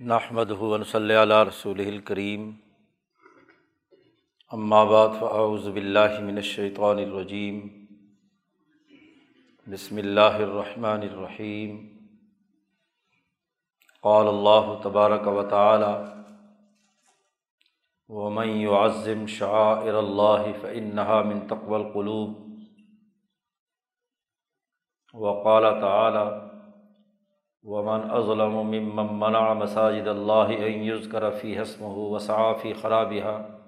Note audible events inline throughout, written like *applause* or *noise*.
نحمد ہُون صلی اللہ رسول الکریم بعد فاعوذ باللہ من الشیطان الرجیم بسم اللہ الرحمن الرحیم قال اللہ تبارک و تعالی ومن يعظم شعائر اللہ فإنها من تقوى القلوب. وقال تعالی ومن اظلم ممن منع مساجد اللہ ان یذکر فی حسمه وسعى في خرابها.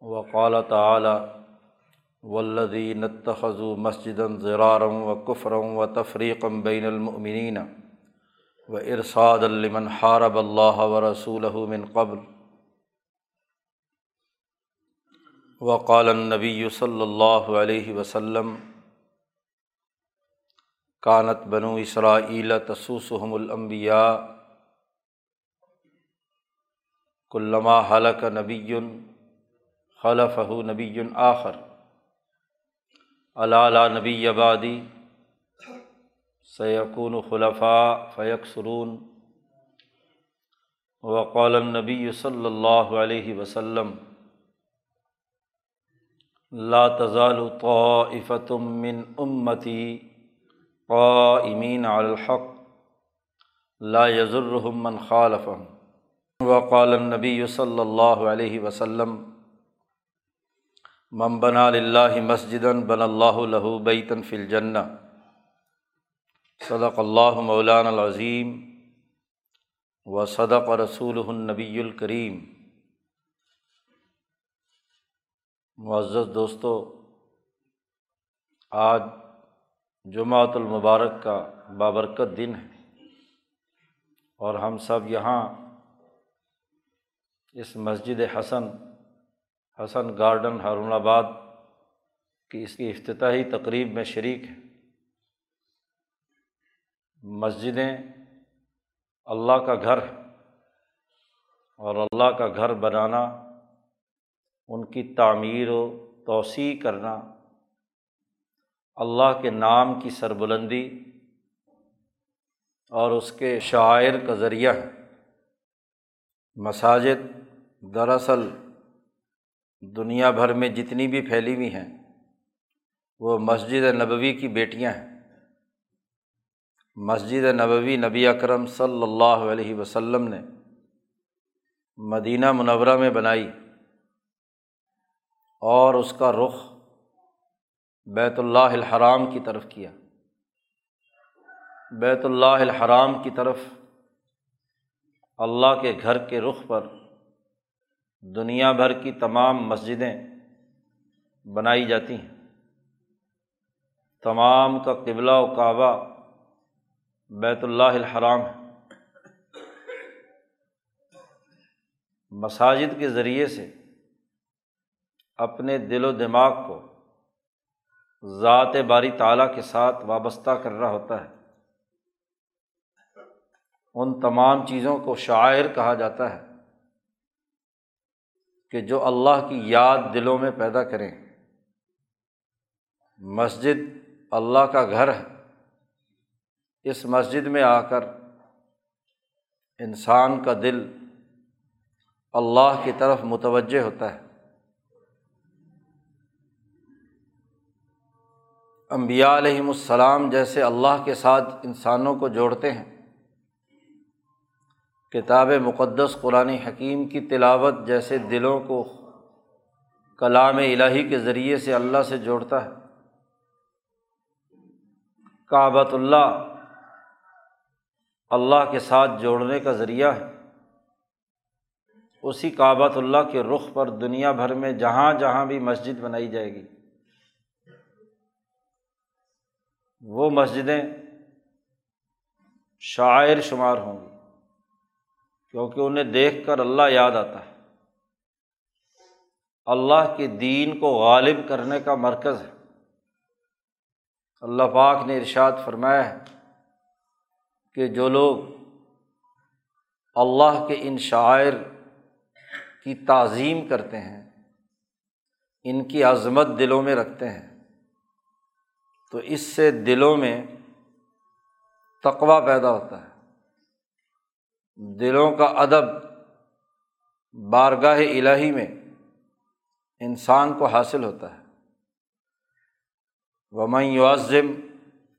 وقال تعالی والذین اتخذوا مسجدا ضرارا وكفرا وتفریقا بین المؤمنین وارصادا لمن حارب اللہ ورسوله من قبل. وقال النبی صلی اللہ علیہ وسلم کانت بنو اسرائیل تسوسحم الانبیاء کلما حلق نبی خلف نبی آخر علالہ نبی آبادی سیقون خلفاء فیق سرون وقال النبی صلی اللہ علیہ وسلم لا تزال طائفة من امتی قائمین علی الحق، لا یضرهم من خالفهم. وقال النبی صلی اللہ علیہ وسلم، من بنا للہ مسجدا بن اللہ له بیتا فی الجنہ. صدق اللہ مولانا العظیم و صدق رسول النبی الکریم. معزز دوستو، آج جمعۃ المبارک کا بابرکت دن ہے۔ اور ہم سب یہاں اس مسجد حسن حسن گارڈن ہارون آباد کی اس کی افتتاحی تقریب میں شریک ہیں۔ مسجدیں اللہ کا گھر ہے اور اللہ کا گھر بنانا، ان کی تعمیر و توسیع کرنا اللہ کے نام کی سربلندی اور اس کے شاعر کا ذریعہ ہے۔ مساجد دراصل دنیا بھر میں جتنی بھی پھیلی ہوئی ہیں، وہ مسجد نبوی کی بیٹیاں ہیں۔ مسجد نبوی نبی اکرم صلی اللہ علیہ وسلم نے مدینہ منورہ میں بنائی اور اس کا رخ بیت اللہ الحرام کی طرف کیا۔ بیت اللہ الحرام کی طرف اللہ کے گھر کے رخ پر دنیا بھر کی تمام مسجدیں بنائی جاتی ہیں۔ تمام کا قبلہ و کعبہ بیت اللہ الحرام ہے۔ مساجد کے ذریعے سے اپنے دل و دماغ کو ذات باری تعالیٰ کے ساتھ وابستہ کر رہا ہوتا ہے۔ ان تمام چیزوں کو شاعر کہا جاتا ہے کہ جو اللہ کی یاد دلوں میں پیدا کریں۔ مسجد اللہ کا گھر ہے۔ اس مسجد میں آ کر انسان کا دل اللہ کی طرف متوجہ ہوتا ہے۔ امبیا علیہم السلام جیسے اللہ کے ساتھ انسانوں کو جوڑتے ہیں۔ کتاب مقدس قرآن حکیم کی تلاوت جیسے دلوں کو کلام الہی کے ذریعے سے اللہ سے جوڑتا ہے۔ کعبۃ اللہ اللہ کے ساتھ جوڑنے کا ذریعہ ہے۔ اسی کعبۃ اللہ کے رخ پر دنیا بھر میں جہاں جہاں بھی مسجد بنائی جائے گی۔ وہ مسجدیں شاعر شمار ہوں گی کیونکہ انہیں دیکھ کر اللہ یاد آتا ہے۔ اللہ کے دین کو غالب کرنے کا مرکز ہے۔ اللہ پاک نے ارشاد فرمایا ہے کہ جو لوگ اللہ کے ان شاعر کی تعظیم کرتے ہیں، ان کی عظمت دلوں میں رکھتے ہیں۔ تو اس سے دلوں میں تقوا پیدا ہوتا ہے۔ دلوں کا ادب بارگاہ الہی میں انسان کو حاصل ہوتا ہے۔ ومن یعظم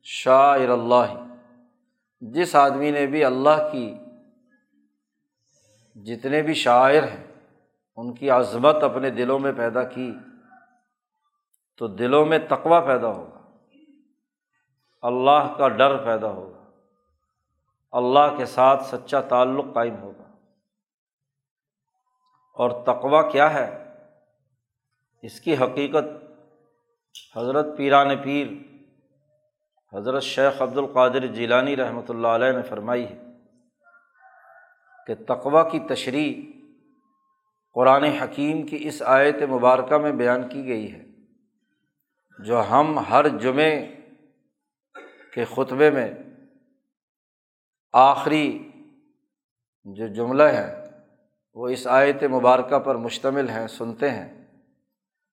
شاعر اللہ جس آدمی نے بھی اللہ کی جتنے بھی شاعر ہیں، ان کی عظمت اپنے دلوں میں پیدا کی تو دلوں میں تقوا پیدا ہوگا۔ اللہ کا ڈر پیدا ہوگا۔ اللہ کے ساتھ سچا تعلق قائم ہوگا۔ اور تقوا کیا ہے؟ اس کی حقیقت حضرت پیران پیر حضرت شیخ عبد القادر جیلانی رحمۃ اللہ علیہ نے فرمائی ہے کہ تقوا کی تشریح قرآن حکیم کی اس آیت مبارکہ میں بیان کی گئی ہے۔ جو ہم ہر جمعے کے خطبے میں آخری جو جملہ ہے وہ اس آیت مبارکہ پر مشتمل ہیں، سنتے ہیں۔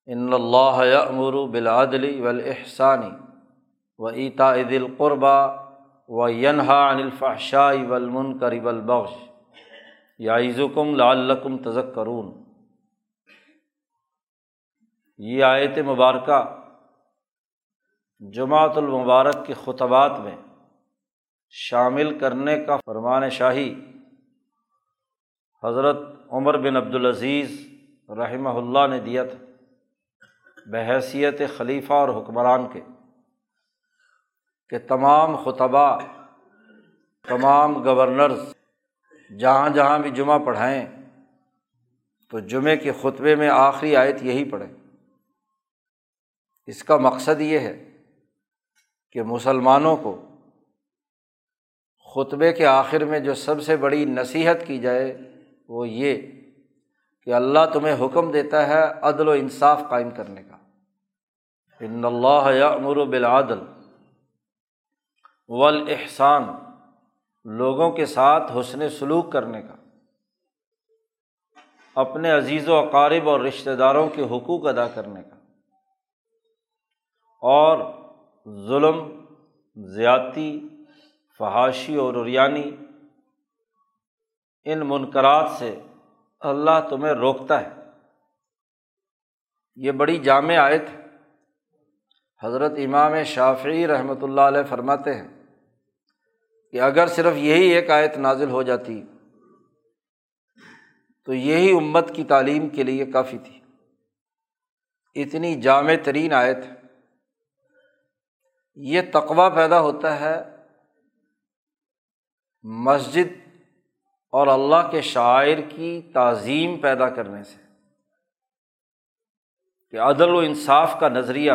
ان اللہ امر بلادلی ولاحسانی و عیتا عید القربہ و ینہا الفحشائی ولمن کرب البخش یا عزکم لعلکم تزک کرون یہ آیت مبارکہ جماعت المبارک کے خطبات میں شامل کرنے کا فرمان شاہی حضرت عمر بن عبدالعزیز رحمہ اللہ نے دیا تھا، بحیثیت خلیفہ اور حکمران کے، کہ تمام خطبہ تمام گورنرز جہاں جہاں بھی جمعہ پڑھائیں، تو جمعے کے خطبے میں آخری آیت یہی پڑھیں۔ اس کا مقصد یہ ہے کہ مسلمانوں کو خطبے کے آخر میں جو سب سے بڑی نصیحت کی جائے وہ یہ کہ اللہ تمہیں حکم دیتا ہے عدل و انصاف قائم کرنے کا۔ ان اللہ امر و بالعدل ولاحسان لوگوں کے ساتھ حسن سلوک کرنے کا۔ اپنے عزیز و اقارب اور رشتہ داروں کے حقوق ادا کرنے کا۔ اور ظلم، زیادتی، فحاشی اور اریانی ان منقرات سے اللہ تمہیں روکتا ہے۔ یہ بڑی جامع آیت ہے۔ حضرت امام شافعی رحمۃ اللہ علیہ فرماتے ہیں کہ اگر صرف یہی ایک آیت نازل ہو جاتی تو یہی امت کی تعلیم کے لیے کافی تھی۔ اتنی جامع ترین آیت ہے۔ یہ تقوا پیدا ہوتا ہے مسجد اور اللہ کے شاعر کی تعظیم پیدا کرنے سے، کہ عدل و انصاف کا نظریہ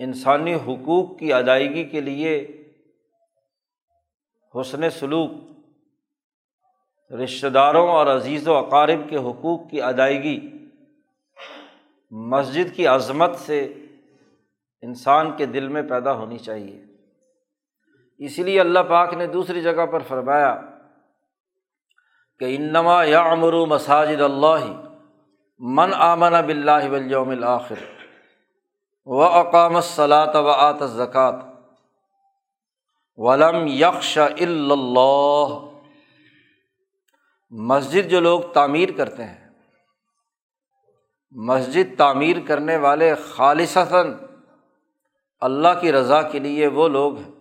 انسانی حقوق کی ادائیگی کے لیے حسن سلوک، رشتہ داروں اور عزیز و اقارب کے حقوق کی ادائیگی مسجد کی عظمت سے انسان کے دل میں پیدا ہونی چاہیے۔ اسی لیے اللہ پاک نے دوسری جگہ پر فرمایا کہ انما یا امرو مساجد اللہ من آمن بلّہ ولیوم الآخر و اقام صلاۃ و آت زکوٰۃ ولم یکش اللہ۔ مسجد جو لوگ تعمیر کرتے ہیں، مسجد تعمیر کرنے والے خالصتاً اللہ کی رضا کے لیے وہ لوگ ہیں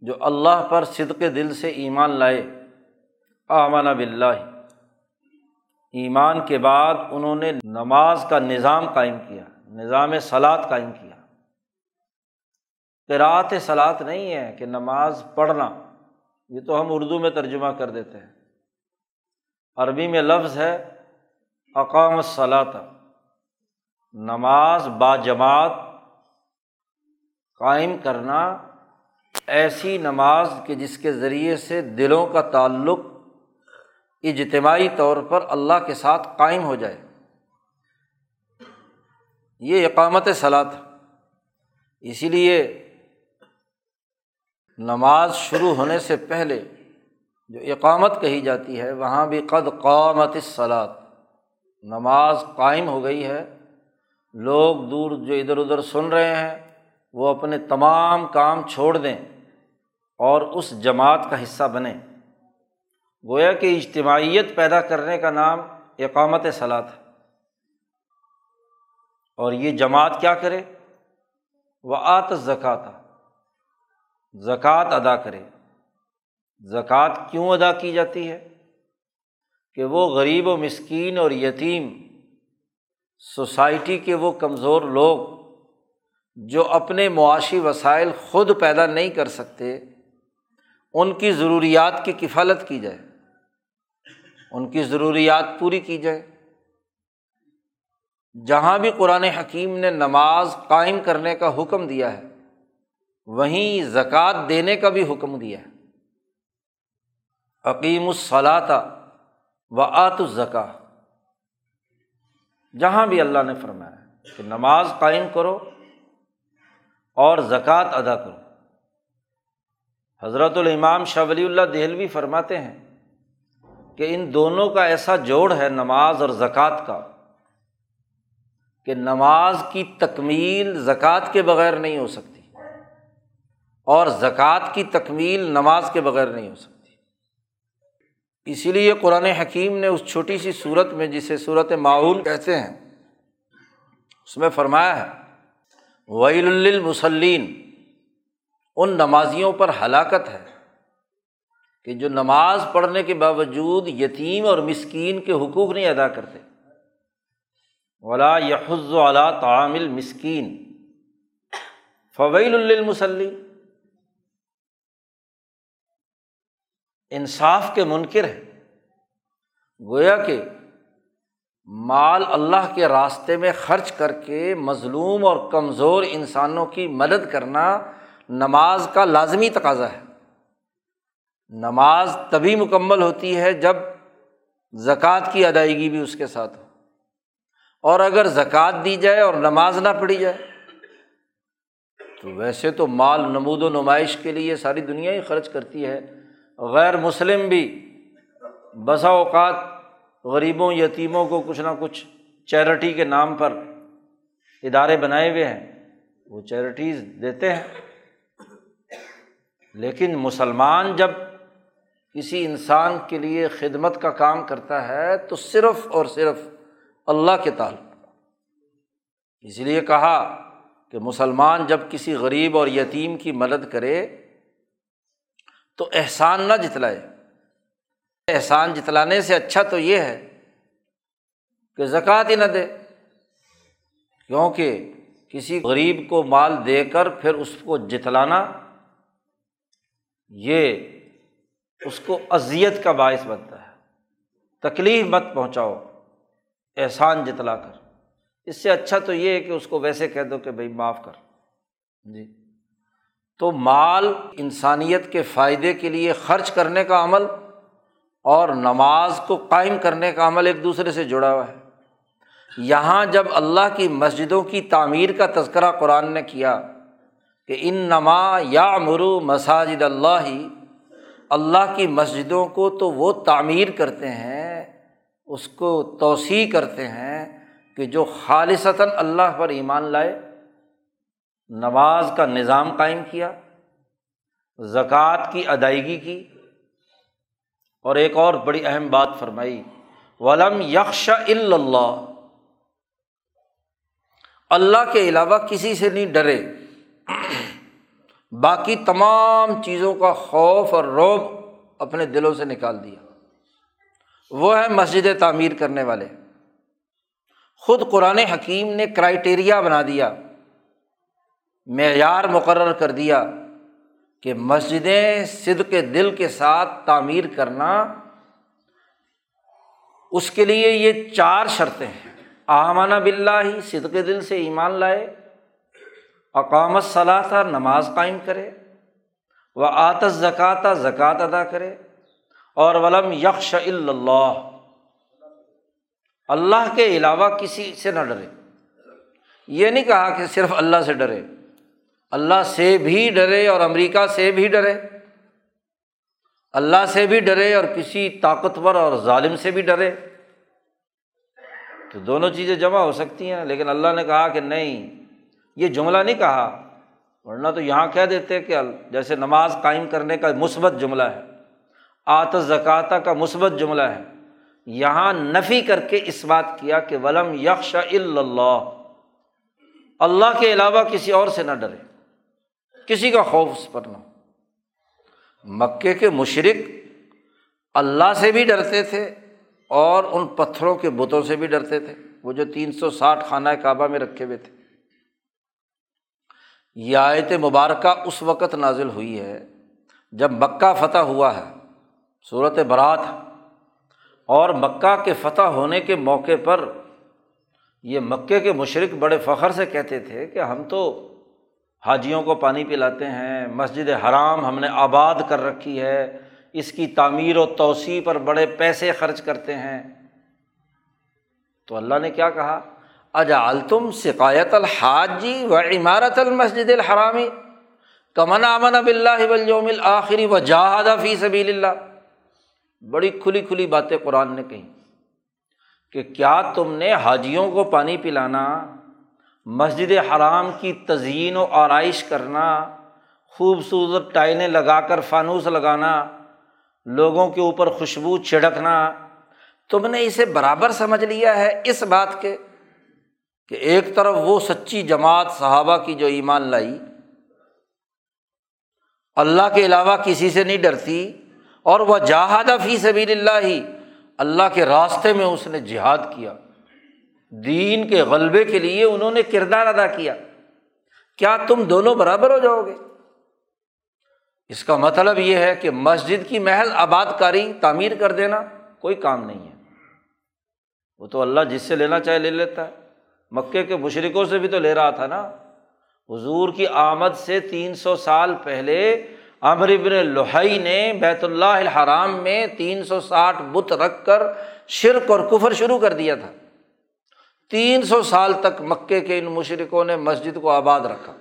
جو اللہ پر صدق دل سے ایمان لائے۔ آمن بلّہ ایمان کے بعد انہوں نے نماز کا نظام قائم کیا، نظام سلاد قائم کیا۔ قرأت سلاد نہیں ہے کہ نماز پڑھنا، یہ تو ہم اردو میں ترجمہ کر دیتے ہیں۔ عربی میں لفظ ہے اقام صلاح نماز با جماعت قائم کرنا ایسی نماز کہ جس کے ذریعے سے دلوں کا تعلق اجتماعی طور پر اللہ کے ساتھ قائم ہو جائے۔ یہ اقامت صلاح اسی لیے نماز شروع ہونے سے پہلے جو اقامت کہی جاتی ہے، وہاں بھی قد قامت صلاح نماز قائم ہو گئی ہے۔ لوگ دور جو ادھر ادھر سن رہے ہیں وہ اپنے تمام کام چھوڑ دیں اور اس جماعت کا حصہ بنے گویا کہ اجتماعیت پیدا کرنے کا نام اقامت صلاح ہے۔ اور یہ جماعت کیا کرے؟ وہ آت زکوٰۃ زکوٰۃ ادا کرے۔ زکوٰۃ کیوں ادا کی جاتی ہے؟ کہ وہ غریب و مسکین اور یتیم سوسائٹی کے وہ کمزور لوگ جو اپنے معاشی وسائل خود پیدا نہیں کر سکتے، ان کی ضروریات کی کفالت کی جائے، ان کی ضروریات پوری کی جائے۔ جہاں بھی قرآن حکیم نے نماز قائم کرنے کا حکم دیا ہے، وہیں زکوٰۃ دینے کا بھی حکم دیا ہے۔ عقیم الصلاطہ و آت الزکا جہاں بھی اللہ نے فرمایا کہ نماز قائم کرو اور زکوٰۃ ادا کرو۔ حضرت الامام شاہ ولی اللہ دہلوی فرماتے ہیں کہ ان دونوں کا ایسا جوڑ ہے نماز اور زکوٰۃ کا کہ نماز کی تکمیل زکوٰۃ کے بغیر نہیں ہو سکتی اور زکوٰۃ کی تکمیل نماز کے بغیر نہیں ہو سکتی۔ اسی لیے قرآن حکیم نے اس چھوٹی سی صورت میں جسے صورت معاون کہتے ہیں، اس میں فرمایا ہے ویل المسلین ان نمازیوں پر ہلاکت ہے کہ جو نماز پڑھنے کے باوجود یتیم اور مسکین کے حقوق نہیں ادا کرتے۔ ولا یحز علا تعامل مسکین فویل المسلین انصاف کے منکر ہے گویا کہ مال اللہ کے راستے میں خرچ کر کے مظلوم اور کمزور انسانوں کی مدد کرنا نماز کا لازمی تقاضا ہے۔ نماز تبھی مکمل ہوتی ہے جب زکوٰۃ کی ادائیگی بھی اس کے ساتھ ہو۔ اور اگر زکوٰۃ دی جائے اور نماز نہ پڑھی جائے، تو ویسے تو مال نمود و نمائش کے لیے ساری دنیا ہی خرچ کرتی ہے۔ غیر مسلم بھی بسا اوقات غریبوں، یتیموں کو کچھ نہ کچھ چیریٹی کے نام پر ادارے بنائے ہوئے ہیں، وہ چیریٹیز دیتے ہیں۔ لیکن مسلمان جب کسی انسان کے لیے خدمت کا کام کرتا ہے، تو صرف اور صرف اللہ کے تعلق اس لیے کہا کہ مسلمان جب کسی غریب اور یتیم کی مدد کرے، تو احسان نہ جتلائے۔ احسان جتلانے سے اچھا تو یہ ہے کہ زکوٰۃ ہی نہ دے، کیونکہ کسی غریب کو مال دے کر پھر اس کو جتلانا یہ اس کو اذیت کا باعث بنتا ہے۔ تکلیف مت پہنچاؤ احسان جتلا کر۔ اس سے اچھا تو یہ ہے کہ اس کو ویسے کہہ دو کہ بھائی معاف کر۔ جی۔ تو مال انسانیت کے فائدے کے لیے خرچ کرنے کا عمل اور نماز کو قائم کرنے کا عمل ایک دوسرے سے جڑا ہوا ہے۔ یہاں جب اللہ کی مسجدوں کی تعمیر کا تذکرہ قرآن نے کیا کہ ان نما یا مرو مساجد اللہ ہی اللہ کی مسجدوں کو تو وہ تعمیر کرتے ہیں، اس کو توسیع کرتے ہیں کہ جو خالصتاً اللہ پر ایمان لائے، نماز کا نظام قائم کیا، زکوٰۃ کی ادائیگی کی اور ایک اور بڑی اہم بات فرمائی، ولم یکش اللہ اللہ کے علاوہ کسی سے نہیں ڈرے۔ باقی تمام چیزوں کا خوف اور روب اپنے دلوں سے نکال دیا۔ وہ ہے مسجد تعمیر کرنے والے۔ خود قرآن حکیم نے کرائٹیریا بنا دیا، معیار مقرر کر دیا۔ کہ مسجدیں صد کے دل کے ساتھ تعمیر کرنا، اس کے لیے یہ چار شرطیں ہیں۔ آمانہ بلّہ ہی صد کے دل سے ایمان لائے اقامت صلاح تھا نماز قائم کرے وہ آتس زکاتہ زکوٰۃ ادا کرے، اور ولم یکش اللہ۔ اللہ کے علاوہ کسی سے نہ ڈرے۔ یہ نہیں کہا کہ صرف اللہ سے ڈرے۔ اللہ سے بھی ڈرے اور امریکہ سے بھی ڈرے۔ اللہ سے بھی ڈرے اور کسی طاقتور اور ظالم سے بھی ڈرے۔ تو دونوں چیزیں جمع ہو سکتی ہیں، لیکن اللہ نے کہا کہ نہیں، یہ جملہ نہیں کہا، ورنہ تو یہاں کہہ دیتے کہ جیسے نماز قائم کرنے کا مثبت جملہ ہے آت زکاتہ کا مثبت جملہ ہے۔ یہاں نفی کر کے اس بات کیا کہ ولم یکش اللہ۔ اللہ کے علاوہ کسی اور سے نہ ڈرے۔ کسی کا خوف اس پر نہ مکے کے مشرق اللہ سے بھی ڈرتے تھے اور ان پتھروں کے بتوں سے بھی ڈرتے تھے۔ وہ جو تین سو ساٹھ خانہ کعبہ میں رکھے ہوئے تھے۔ یہ آیت مبارکہ اس وقت نازل ہوئی ہے جب مکہ فتح ہوا ہے صورت برات۔ اور مکہ کے فتح ہونے کے موقع پر یہ مکے کے مشرق بڑے فخر سے کہتے تھے کہ ہم تو حاجیوں کو پانی پلاتے ہیں، مسجد حرام ہم نے آباد کر رکھی ہے، اس کی تعمیر و توسیع پر بڑے پیسے خرچ کرتے ہیں۔ تو اللہ نے کیا کہا؟ اجا تم سقایت الحاجی و عمارت المسجد الحرامی کمن امن اب اللہ آخری و جہاد فی سبیل اللہ۔ بڑی کھلی کھلی باتیں قرآن نے کہیں کہ کیا تم نے حاجیوں کو پانی پلانا مسجد حرام کی تزئین و آرائش کرنا، خوبصورت ٹائلیں لگا کر فانوس لگانا، لوگوں کے اوپر خوشبو چھڑکنا۔ تم نے اسے برابر سمجھ لیا ہے اس بات کے کہ ایک طرف وہ سچی جماعت صحابہ کی جو ایمان لائی، اللہ کے علاوہ کسی سے نہیں ڈرتی، اور وہ جہاد فی سبیل اللہ ہی اللہ کے راستے میں اس نے جہاد کیا۔ دین کے غلبے کے لیے انہوں نے کردار ادا کیا۔ کیا تم دونوں برابر ہو جاؤ گے؟ اس کا مطلب یہ ہے کہ مسجد کی محض آباد کاری تعمیر کر دینا کوئی کام نہیں ہے۔ وہ تو اللہ جس سے لینا چاہے لے لیتا ہے۔ مکے کے مشرقوں سے بھی تو لے رہا تھا نا۔ حضور کی آمد سے تین سو سال پہلے امر ابن لوہائی نے بیت اللہ الحرام میں تین سو ساٹھ بت رکھ کر شرک اور کفر شروع کر دیا تھا۔ تین سو سال تک مکے کے ان مشرقوں نے مسجد کو آباد رکھا۔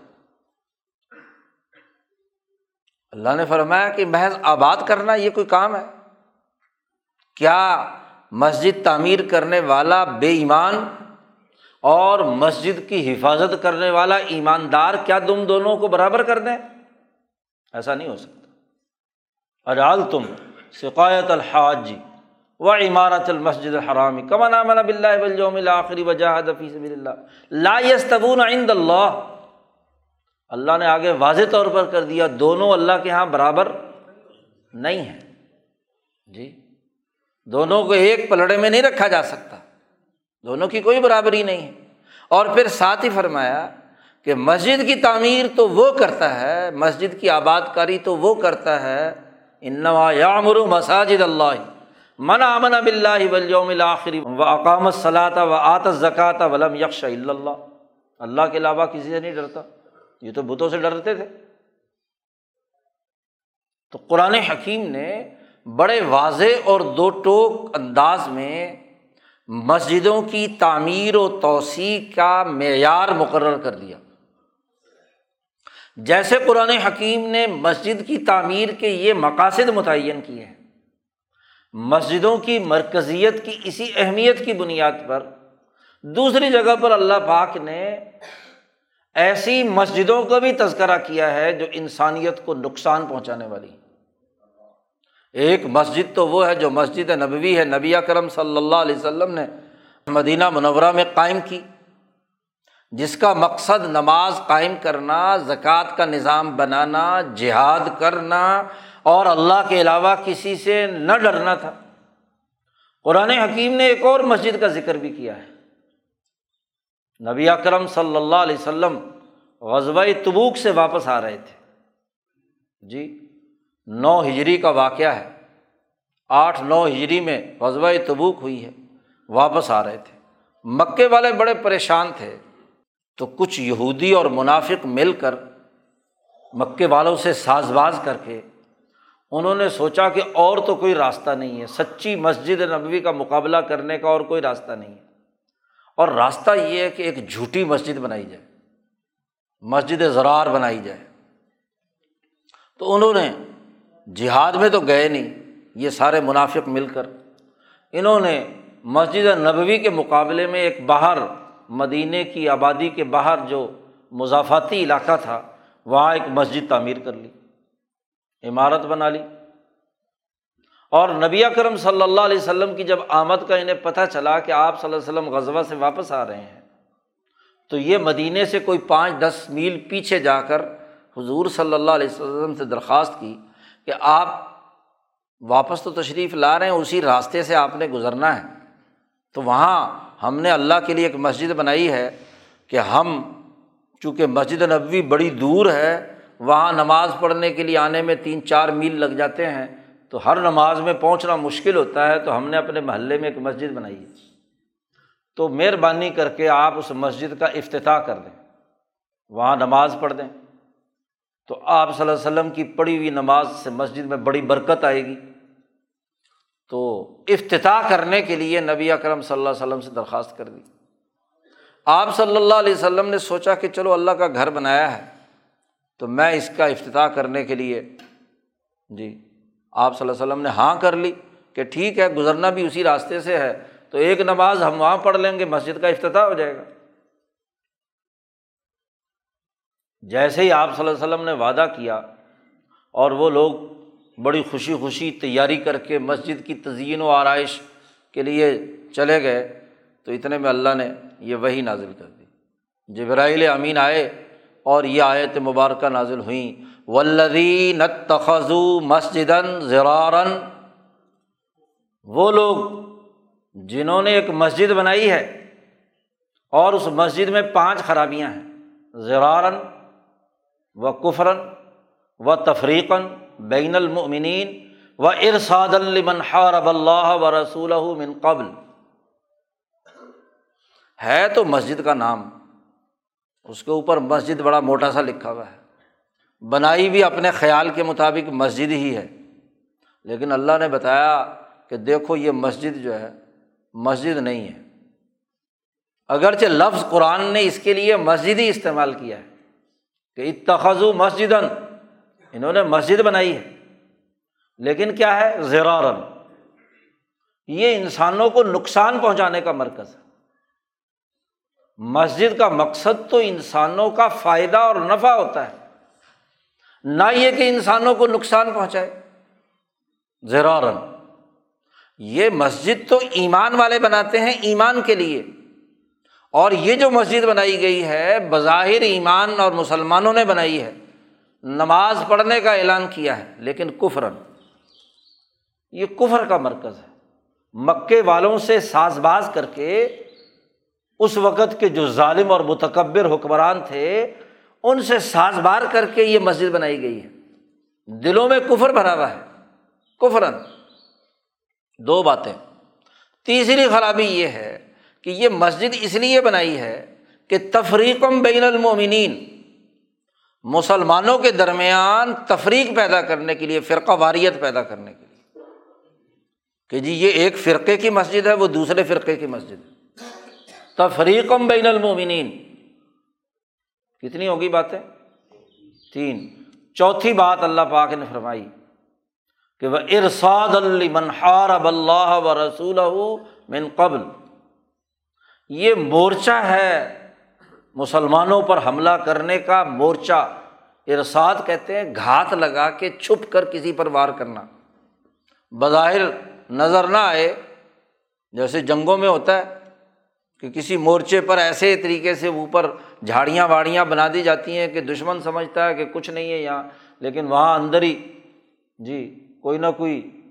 اللہ نے فرمایا کہ محض آباد کرنا یہ کوئی کام ہے؟ کیا مسجد تعمیر کرنے والا بے ایمان اور مسجد کی حفاظت کرنے والا ایماندار کیا تم دونوں کو برابر کر دیں؟ ایسا نہیں ہو سکتا۔ اجال تم سقایت الحاج۔ جی و عمارت المسجد الحرام. کمن امن اب اللہ آخری وجہ لا یستبون عند اللہ اللہ نے آگے واضح طور پر کر دیا، دونوں اللہ کے یہاں برابر نہیں ہے جی دونوں کو ایک پلڑے میں نہیں رکھا جا سکتا۔ دونوں کی کوئی برابری نہیں ہے۔ اور پھر ساتھ ہی فرمایا کہ مسجد کی تعمیر تو وہ کرتا ہے، مسجد کی آباد کاری تو وہ کرتا ہے۔ انوا یامر مساجد اللہ۔ من امن اب اللہ ولیوم الآخری و اقامت صلاح و آت زکات ولم یکش اللہ۔ اللہ کے علاوہ کسی سے نہیں ڈرتا۔ یہ تو بتوں سے ڈرتے تھے۔ تو قرآن حکیم نے بڑے واضح اور دو ٹوک انداز میں مسجدوں کی تعمیر و توسیع کا معیار مقرر کر دیا۔ جیسے قرآن حکیم نے مسجد کی تعمیر کے یہ مقاصد متعین کیے ہیں۔ مسجدوں کی مرکزیت کی اسی اہمیت کی بنیاد پر دوسری جگہ پر اللہ پاک نے ایسی مسجدوں کا بھی تذکرہ کیا ہے جو انسانیت کو نقصان پہنچانے والی ایک مسجد تو وہ ہے جو مسجد نبوی ہے۔ نبی کرم صلی اللہ علیہ وسلم نے مدینہ منورہ میں قائم کی، جس کا مقصد نماز قائم کرنا، زکوٰۃ کا نظام بنانا، جہاد کرنا اور اللہ کے علاوہ کسی سے نہ ڈرنا تھا۔ قرآن حکیم نے ایک اور مسجد کا ذکر بھی کیا ہے۔ نبی اکرم صلی اللہ علیہ وسلم غزبۂ تبوک سے واپس آ رہے تھے۔ جی نو ہجری کا واقعہ ہے۔ آٹھ نو ہجری میں غزبۂ تبوک ہوئی ہے، واپس آ رہے تھے۔ مکے والے بڑے پریشان تھے۔ تو کچھ یہودی اور منافق مل کر مکے والوں سے ساز باز کر کے انہوں نے سوچا کہ اور تو کوئی راستہ نہیں ہے۔ سچی مسجد نبوی کا مقابلہ کرنے کا اور کوئی راستہ نہیں ہے۔ اور راستہ یہ ہے کہ ایک جھوٹی مسجد بنائی جائے۔ مسجد زرار بنائی جائے۔ تو انہوں نے جہاد میں تو گئے نہیں، یہ سارے منافق مل کر۔ انہوں نے مسجد نبوی کے مقابلے میں ایک باہر مدینے کی آبادی کے باہر جو مضافاتی علاقہ تھا، وہاں ایک مسجد تعمیر کر لی۔ عمارت بنا لی۔ اور نبی کرم صلی اللہ علیہ وسلم کی جب آمد کا انہیں پتہ چلا کہ آپ صلی اللہ علیہ وسلم غزبہ سے واپس آ رہے ہیں، تو یہ مدینے سے کوئی پانچ دس میل پیچھے جا کر حضور صلی اللہ علیہ وسلم سے درخواست کی کہ آپ واپس تو تشریف لا رہے ہیں، اسی راستے سے آپ نے گزرنا ہے۔ تو وہاں ہم نے اللہ کے لیے ایک مسجد بنائی ہے کہ ہم، چونکہ مسجد نبوی بڑی دور ہے وہاں نماز پڑھنے کے لیے آنے میں تین چار میل لگ جاتے ہیں، تو ہر نماز میں پہنچنا مشکل ہوتا ہے، تو ہم نے اپنے محلے میں ایک مسجد بنائی ہے۔ تو مہربانی کر کے آپ اس مسجد کا افتتاح کر دیں، وہاں نماز پڑھ دیں۔ تو آپ صلی اللہ علیہ وسلم کی پڑھی ہوئی نماز سے مسجد میں بڑی برکت آئے گی۔ تو افتتاح کرنے کے لیے نبی اکرم صلی اللہ علیہ وسلم سے درخواست کر دی۔ آپ صلی اللہ علیہ وسلم نے سوچا کہ چلو اللہ کا گھر بنایا ہے۔ تو میں اس کا افتتاح کرنے کے لیے جی آپ صلی اللہ علیہ وسلم نے ہاں کر لی کہ ٹھیک ہے، گزرنا بھی اسی راستے سے ہے، تو ایک نماز ہم وہاں پڑھ لیں گے، مسجد کا افتتاح ہو جائے گا۔ جیسے ہی آپ صلی اللہ علیہ وسلم نے وعدہ کیا اور وہ لوگ بڑی خوشی خوشی تیاری کر کے مسجد کی تزئین و آرائش کے لیے چلے گئے، تو اتنے میں اللہ نے یہ وہی نازل کر دی۔ جبرائیل امین آئے اور یہ آیت مبارکہ نازل ہوئیں۔ ولدی تخذو مسجد زرارن وہ لوگ جنہوں نے ایک مسجد بنائی ہے اور اس مسجد میں پانچ خرابیاں ہیں۔ زرارن و کفرن و تفریقاً بین المنین و ارساد المن حرب اللہ و رسول من قبل۔ ہے تو مسجد کا نام۔ اس کے اوپر مسجد بڑا موٹا سا لکھا ہوا ہے۔ بنائی بھی اپنے خیال کے مطابق مسجد ہی ہے۔ لیکن اللہ نے بتایا کہ دیکھو یہ مسجد جو ہے، مسجد نہیں ہے۔ اگرچہ لفظ قرآن نے اس کے لیے مسجد ہی استعمال کیا ہے کہ اتخذ مسجد انہوں نے مسجد بنائی ہے۔ لیکن کیا ہے؟ زیرارن یہ انسانوں کو نقصان پہنچانے کا مرکز ہے۔ مسجد کا مقصد تو انسانوں کا فائدہ اور نفع ہوتا ہے۔ نہ یہ کہ انسانوں کو نقصان پہنچائے۔ زیرارن یہ مسجد تو ایمان والے بناتے ہیں ایمان کے لیے۔ اور یہ جو مسجد بنائی گئی ہے، بظاہر ایمان اور مسلمانوں نے بنائی ہے۔ نماز پڑھنے کا اعلان کیا ہے، لیکن کفرن۔ یہ کفر کا مرکز ہے۔ مکے والوں سے ساز باز کر کے اس وقت کے جو ظالم اور متکبر حکمران تھے، ان سے ساز بار کر کے یہ مسجد بنائی گئی ہے۔ دلوں میں کفر بھرا ہوا ہے۔ کفرن دو باتیں۔ تیسری خرابی یہ ہے کہ یہ مسجد اس لیے بنائی ہے کہ تفریقم بین المومنین مسلمانوں کے درمیان تفریق پیدا کرنے کے لیے، فرقہ واریت پیدا کرنے کے لیے۔ کہ جی یہ ایک فرقے کی مسجد ہے، وہ دوسرے فرقے کی مسجد ہے۔ تفریقم بین المومنین کتنی ہوگی باتیں؟ تین۔ چوتھی بات اللہ پاک نے فرمائی کہ وہ ارساد المنہار اب اللہ و رسول من قبل۔ یہ مورچہ ہے مسلمانوں پر حملہ کرنے کا مورچہ۔ ارساد کہتے ہیں گھات لگا کے چھپ کر کسی پر وار کرنا۔ بظاہر نظر نہ آئے، جیسے جنگوں میں ہوتا ہے کہ کسی مورچے پر ایسے طریقے سے اوپر جھاڑیاں واڑیاں بنا دی جاتی ہیں کہ دشمن سمجھتا ہے کہ کچھ نہیں ہے یہاں، لیکن وہاں اندر ہی جی کوئی نہ کوئی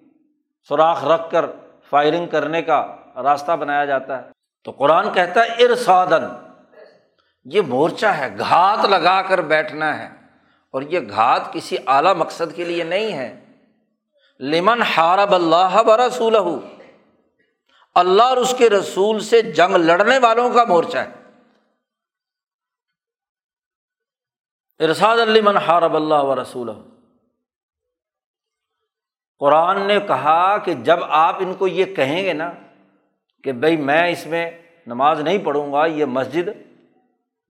سوراخ رکھ کر فائرنگ کرنے کا راستہ بنایا جاتا ہے۔ تو قرآن کہتا ہے ارسادن یہ مورچہ ہے، گھات لگا کر بیٹھنا ہے۔ اور یہ گھات کسی اعلیٰ مقصد کے لیے نہیں ہے۔ لمن ہارب اللہ و رسول اللہ اور اس کے رسول سے جنگ لڑنے والوں کا مورچہ ہے۔ ارساد علی من حارب اللہ و رسول قرآن نے کہا کہ جب آپ ان کو یہ کہیں گے نا کہ بھائی میں اس میں نماز نہیں پڑھوں گا، یہ مسجد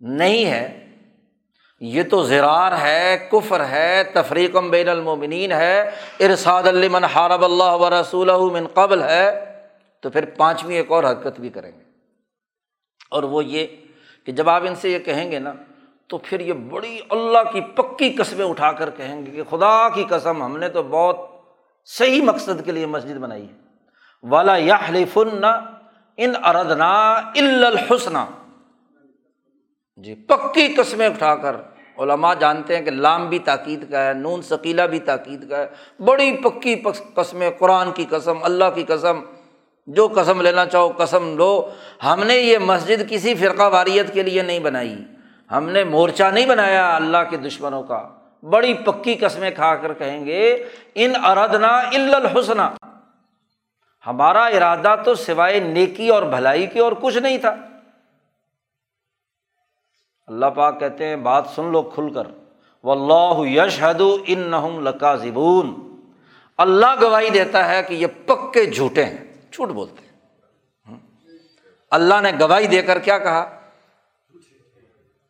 نہیں ہے، یہ تو زرار ہے، کفر ہے تفریقم بین المومنین ہے ارساد من حارب اللہ و رسول من قبل ہے۔ تو پھر پانچویں ایک اور حرکت بھی کریں گے۔ اور وہ یہ کہ جب آپ ان سے یہ کہیں گے نا، تو پھر یہ بڑی اللہ کی پکی قصبیں اٹھا کر کہیں گے کہ خدا کی قسم، ہم نے تو بہت صحیح مقصد کے لیے مسجد بنائی ہے۔ والا یا فن ان اردنا الحسن۔ جی پکی قسمیں اٹھا کر۔ علماء جانتے ہیں کہ لام بھی تاکید کا ہے، نون ثقیلا بھی تاکید کا ہے۔ بڑی پکی قسمیں، قرآن کی قسم، اللہ کی قسم۔ جو قسم لینا چاہو، قسم لو۔ ہم نے یہ مسجد کسی فرقہ واریت کے لیے نہیں بنائی۔ ہم نے مورچہ نہیں بنایا اللہ کے دشمنوں کا۔ بڑی پکی قسمیں کھا کر کہیں گے، ان اردنا الحسن ہمارا ارادہ تو سوائے نیکی اور بھلائی کے اور کچھ نہیں تھا۔ اللہ پاک کہتے ہیں، بات سن لو کھل کر۔ و اللہ یشہد ان نہم لکا زبون اللہ گواہی دیتا ہے کہ یہ پکے جھوٹے ہیں۔ جھوٹ بولتے ہیں۔ اللہ نے گواہی دے کر کیا کہا؟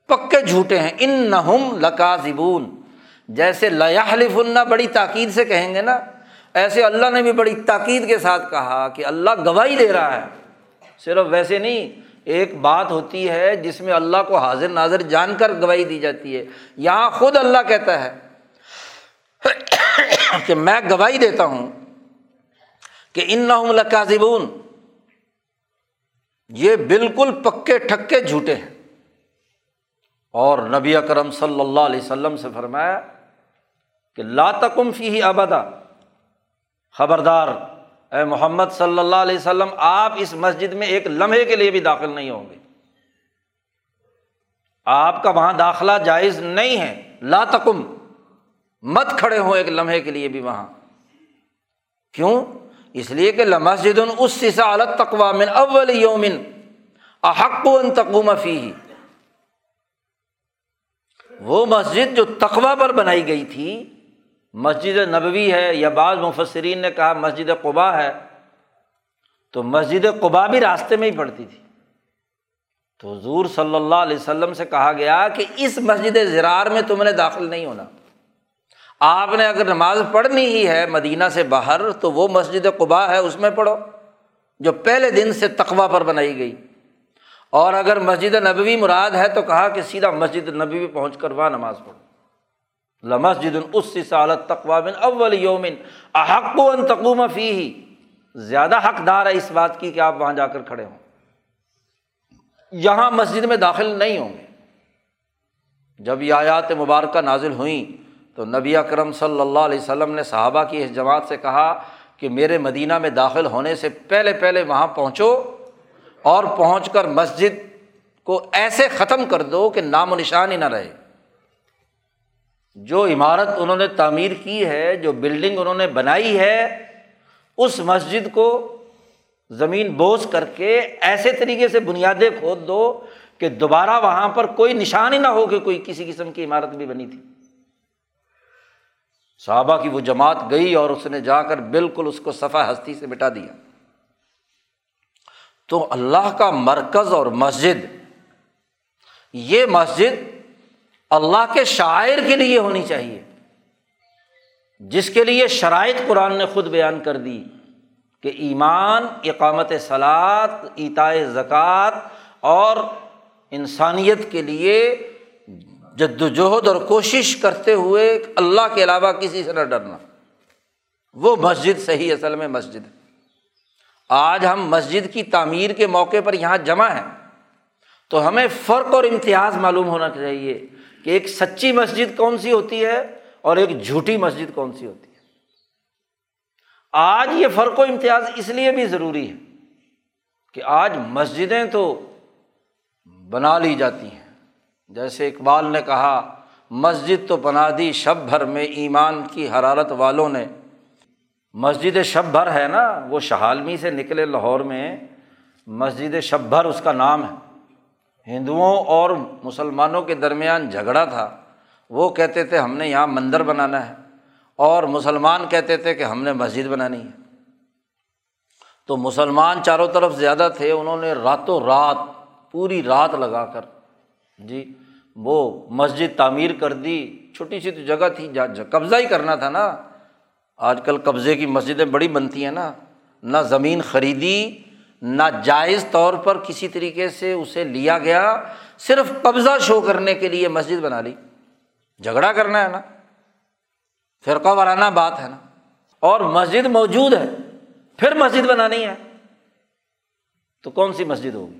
پکے جھوٹے ہیں۔ ان نہم لکا زبون جیسے لیاحلف اللہ بڑی تاکید سے کہیں گے نا، ایسے اللہ نے بھی بڑی تاکید کے ساتھ کہا کہ اللہ گواہی دے رہا ہے۔ صرف ویسے نہیں، ایک بات ہوتی ہے جس میں اللہ کو حاضر ناظر جان کر گواہی دی جاتی ہے۔ یہاں خود اللہ کہتا ہے کہ میں گواہی دیتا ہوں کہ ان نہ کا یہ بالکل پکے ٹھکے جھوٹے ہیں۔ اور نبی اکرم صلی اللہ علیہ وسلم سے فرمایا کہ لاتکم فی ہی ابدا۔ خبردار، اے محمد صلی اللہ علیہ وسلم، آپ اس مسجد میں ایک لمحے کے لیے بھی داخل نہیں ہوں گے۔ آپ کا وہاں داخلہ جائز نہیں ہے۔ لاتکم مت کھڑے ہوں ایک لمحے کے لیے بھی وہاں۔ کیوں؟ اس لیے کہ مسجد اس سسا الگ تقوا من اول یومن احق ان تقوم فی وہ مسجد جو تقوا پر بنائی گئی تھی، مسجد نبوی ہے یا بعض مفسرین نے کہا مسجد قبا ہے، تو مسجد قبا بھی راستے میں ہی پڑتی تھی۔ تو حضور صلی اللہ علیہ وسلم سے کہا گیا کہ اس مسجد زرار میں تم نے داخل نہیں ہونا۔ آپ نے اگر نماز پڑھنی ہی ہے مدینہ سے باہر تو وہ مسجد قبا ہے، اس میں پڑھو، جو پہلے دن سے تقوا پر بنائی گئی۔ اور اگر مسجد نبوی مراد ہے تو کہا کہ سیدھا مسجد نبوی پہنچ کر وہاں نماز پڑھو۔ لمسجد اس سالت تقوا بن اول یومن احق و ان تقوم فی ہی زیادہ حقدار ہے اس بات کی کہ آپ وہاں جا کر کھڑے ہوں۔ یہاں مسجد میں داخل نہیں ہوں گے۔ جب یہ آیات مبارکہ نازل ہوئیں تو نبی اکرم صلی اللہ علیہ وسلم نے صحابہ کی اس جماعت سے کہا کہ میرے مدینہ میں داخل ہونے سے پہلے پہلے وہاں پہنچو اور پہنچ کر مسجد کو ایسے ختم کر دو کہ نام و نشان ہی نہ رہے۔ جو عمارت انہوں نے تعمیر کی ہے، جو بلڈنگ انہوں نے بنائی ہے، اس مسجد کو زمین بوس کر کے ایسے طریقے سے بنیادیں کھود دو کہ دوبارہ وہاں پر کوئی نشان ہی نہ ہو کہ کوئی کسی قسم کی عمارت بھی بنی تھی۔ صحابہ کی وہ جماعت گئی اور اس نے جا کر بالکل اس کو صفا ہستی سے مٹا دیا۔ تو اللہ کا مرکز اور مسجد، یہ مسجد اللہ کے شاعر کے لیے ہونی چاہیے۔ جس کے لیے شرائط قرآن نے خود بیان کر دی کہ ایمان، اقامت سلاد اتائے زکوٰۃ اور انسانیت کے لیے جد وجہد اور کوشش کرتے ہوئے اللہ کے علاوہ کسی سے نہ ڈرنا۔ وہ مسجد صحیح اصل میں مسجد ہے۔ آج ہم مسجد کی تعمیر کے موقع پر یہاں جمع ہیں۔ تو ہمیں فرق اور امتیاز معلوم ہونا چاہیے کہ ایک سچی مسجد کون سی ہوتی ہے اور ایک جھوٹی مسجد کون سی ہوتی ہے۔ آج یہ فرق و امتیاز اس لیے بھی ضروری ہے کہ آج مسجدیں تو بنا لی جاتی ہیں۔ جیسے اقبال نے کہا، مسجد تو بنا دی شب بھر میں ایمان کی حرارت والوں نے۔ مسجد شب بھر ہے نا، وہ شہالمی سے نکلے لاہور میں، مسجد شب بھر اس کا نام ہے۔ ہندوؤں اور مسلمانوں کے درمیان جھگڑا تھا۔ وہ کہتے تھے، ہم نے یہاں مندر بنانا ہے۔ اور مسلمان کہتے تھے کہ ہم نے مسجد بنانی ہے۔ تو مسلمان چاروں طرف زیادہ تھے، انہوں نے راتوں رات، پوری رات لگا کر۔ جی وہ مسجد تعمیر کر دی، چھوٹی سی تو جگہ تھی جہاں قبضہ ہی کرنا تھا نا۔ آج کل قبضے کی مسجدیں بڑی بنتی ہیں نا۔ نہ زمین خریدی ناجائز طور پر کسی طریقے سے اسے لیا گیا، صرف قبضہ شو کرنے کے لیے مسجد بنا لی۔ جھگڑا کرنا ہے نا۔ فرقہ وارانہ بات ہے نا۔ اور مسجد موجود ہے، پھر مسجد بنانی ہے۔ تو کون سی مسجد ہوگی؟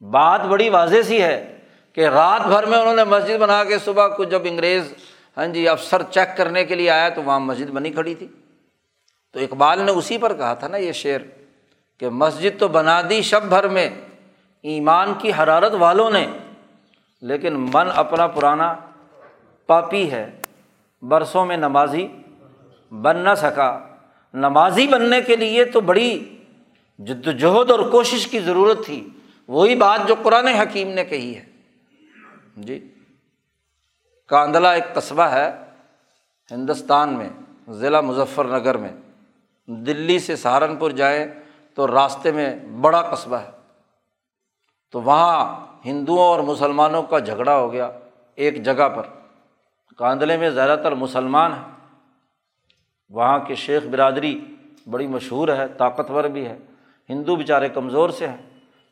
بات بڑی واضح سی ہے۔ کہ رات بھر میں انہوں نے مسجد بنا کے صبح کو جب انگریز ہاں جی افسر چیک کرنے کے لیے آیا تو وہاں مسجد بنی کھڑی تھی۔ تو اقبال نے اسی پر کہا تھا نا یہ شعر کہ مسجد تو بنا دی شب بھر میں، ایمان کی حرارت والوں نے، لیکن من اپنا پرانا پاپی ہے، برسوں میں نمازی بن نہ سکا۔ نمازی بننے کے لیے تو بڑی جد وجہد اور کوشش کی ضرورت تھی۔ وہی بات جو قرآن حکیم نے کہی ہے۔ جی کاندلہ ایک قصبہ ہے ہندوستان میں، ضلع مظفر نگر میں۔ دلی سے سہارنپور جائیں تو راستے میں بڑا قصبہ ہے۔ تو وہاں ہندوؤں اور مسلمانوں کا جھگڑا ہو گیا ایک جگہ پر۔ کاندلے میں زیادہ تر مسلمان ہیں۔ وہاں کے شیخ برادری بڑی مشہور ہے، طاقتور بھی ہے۔ ہندو بیچارے کمزور سے ہیں۔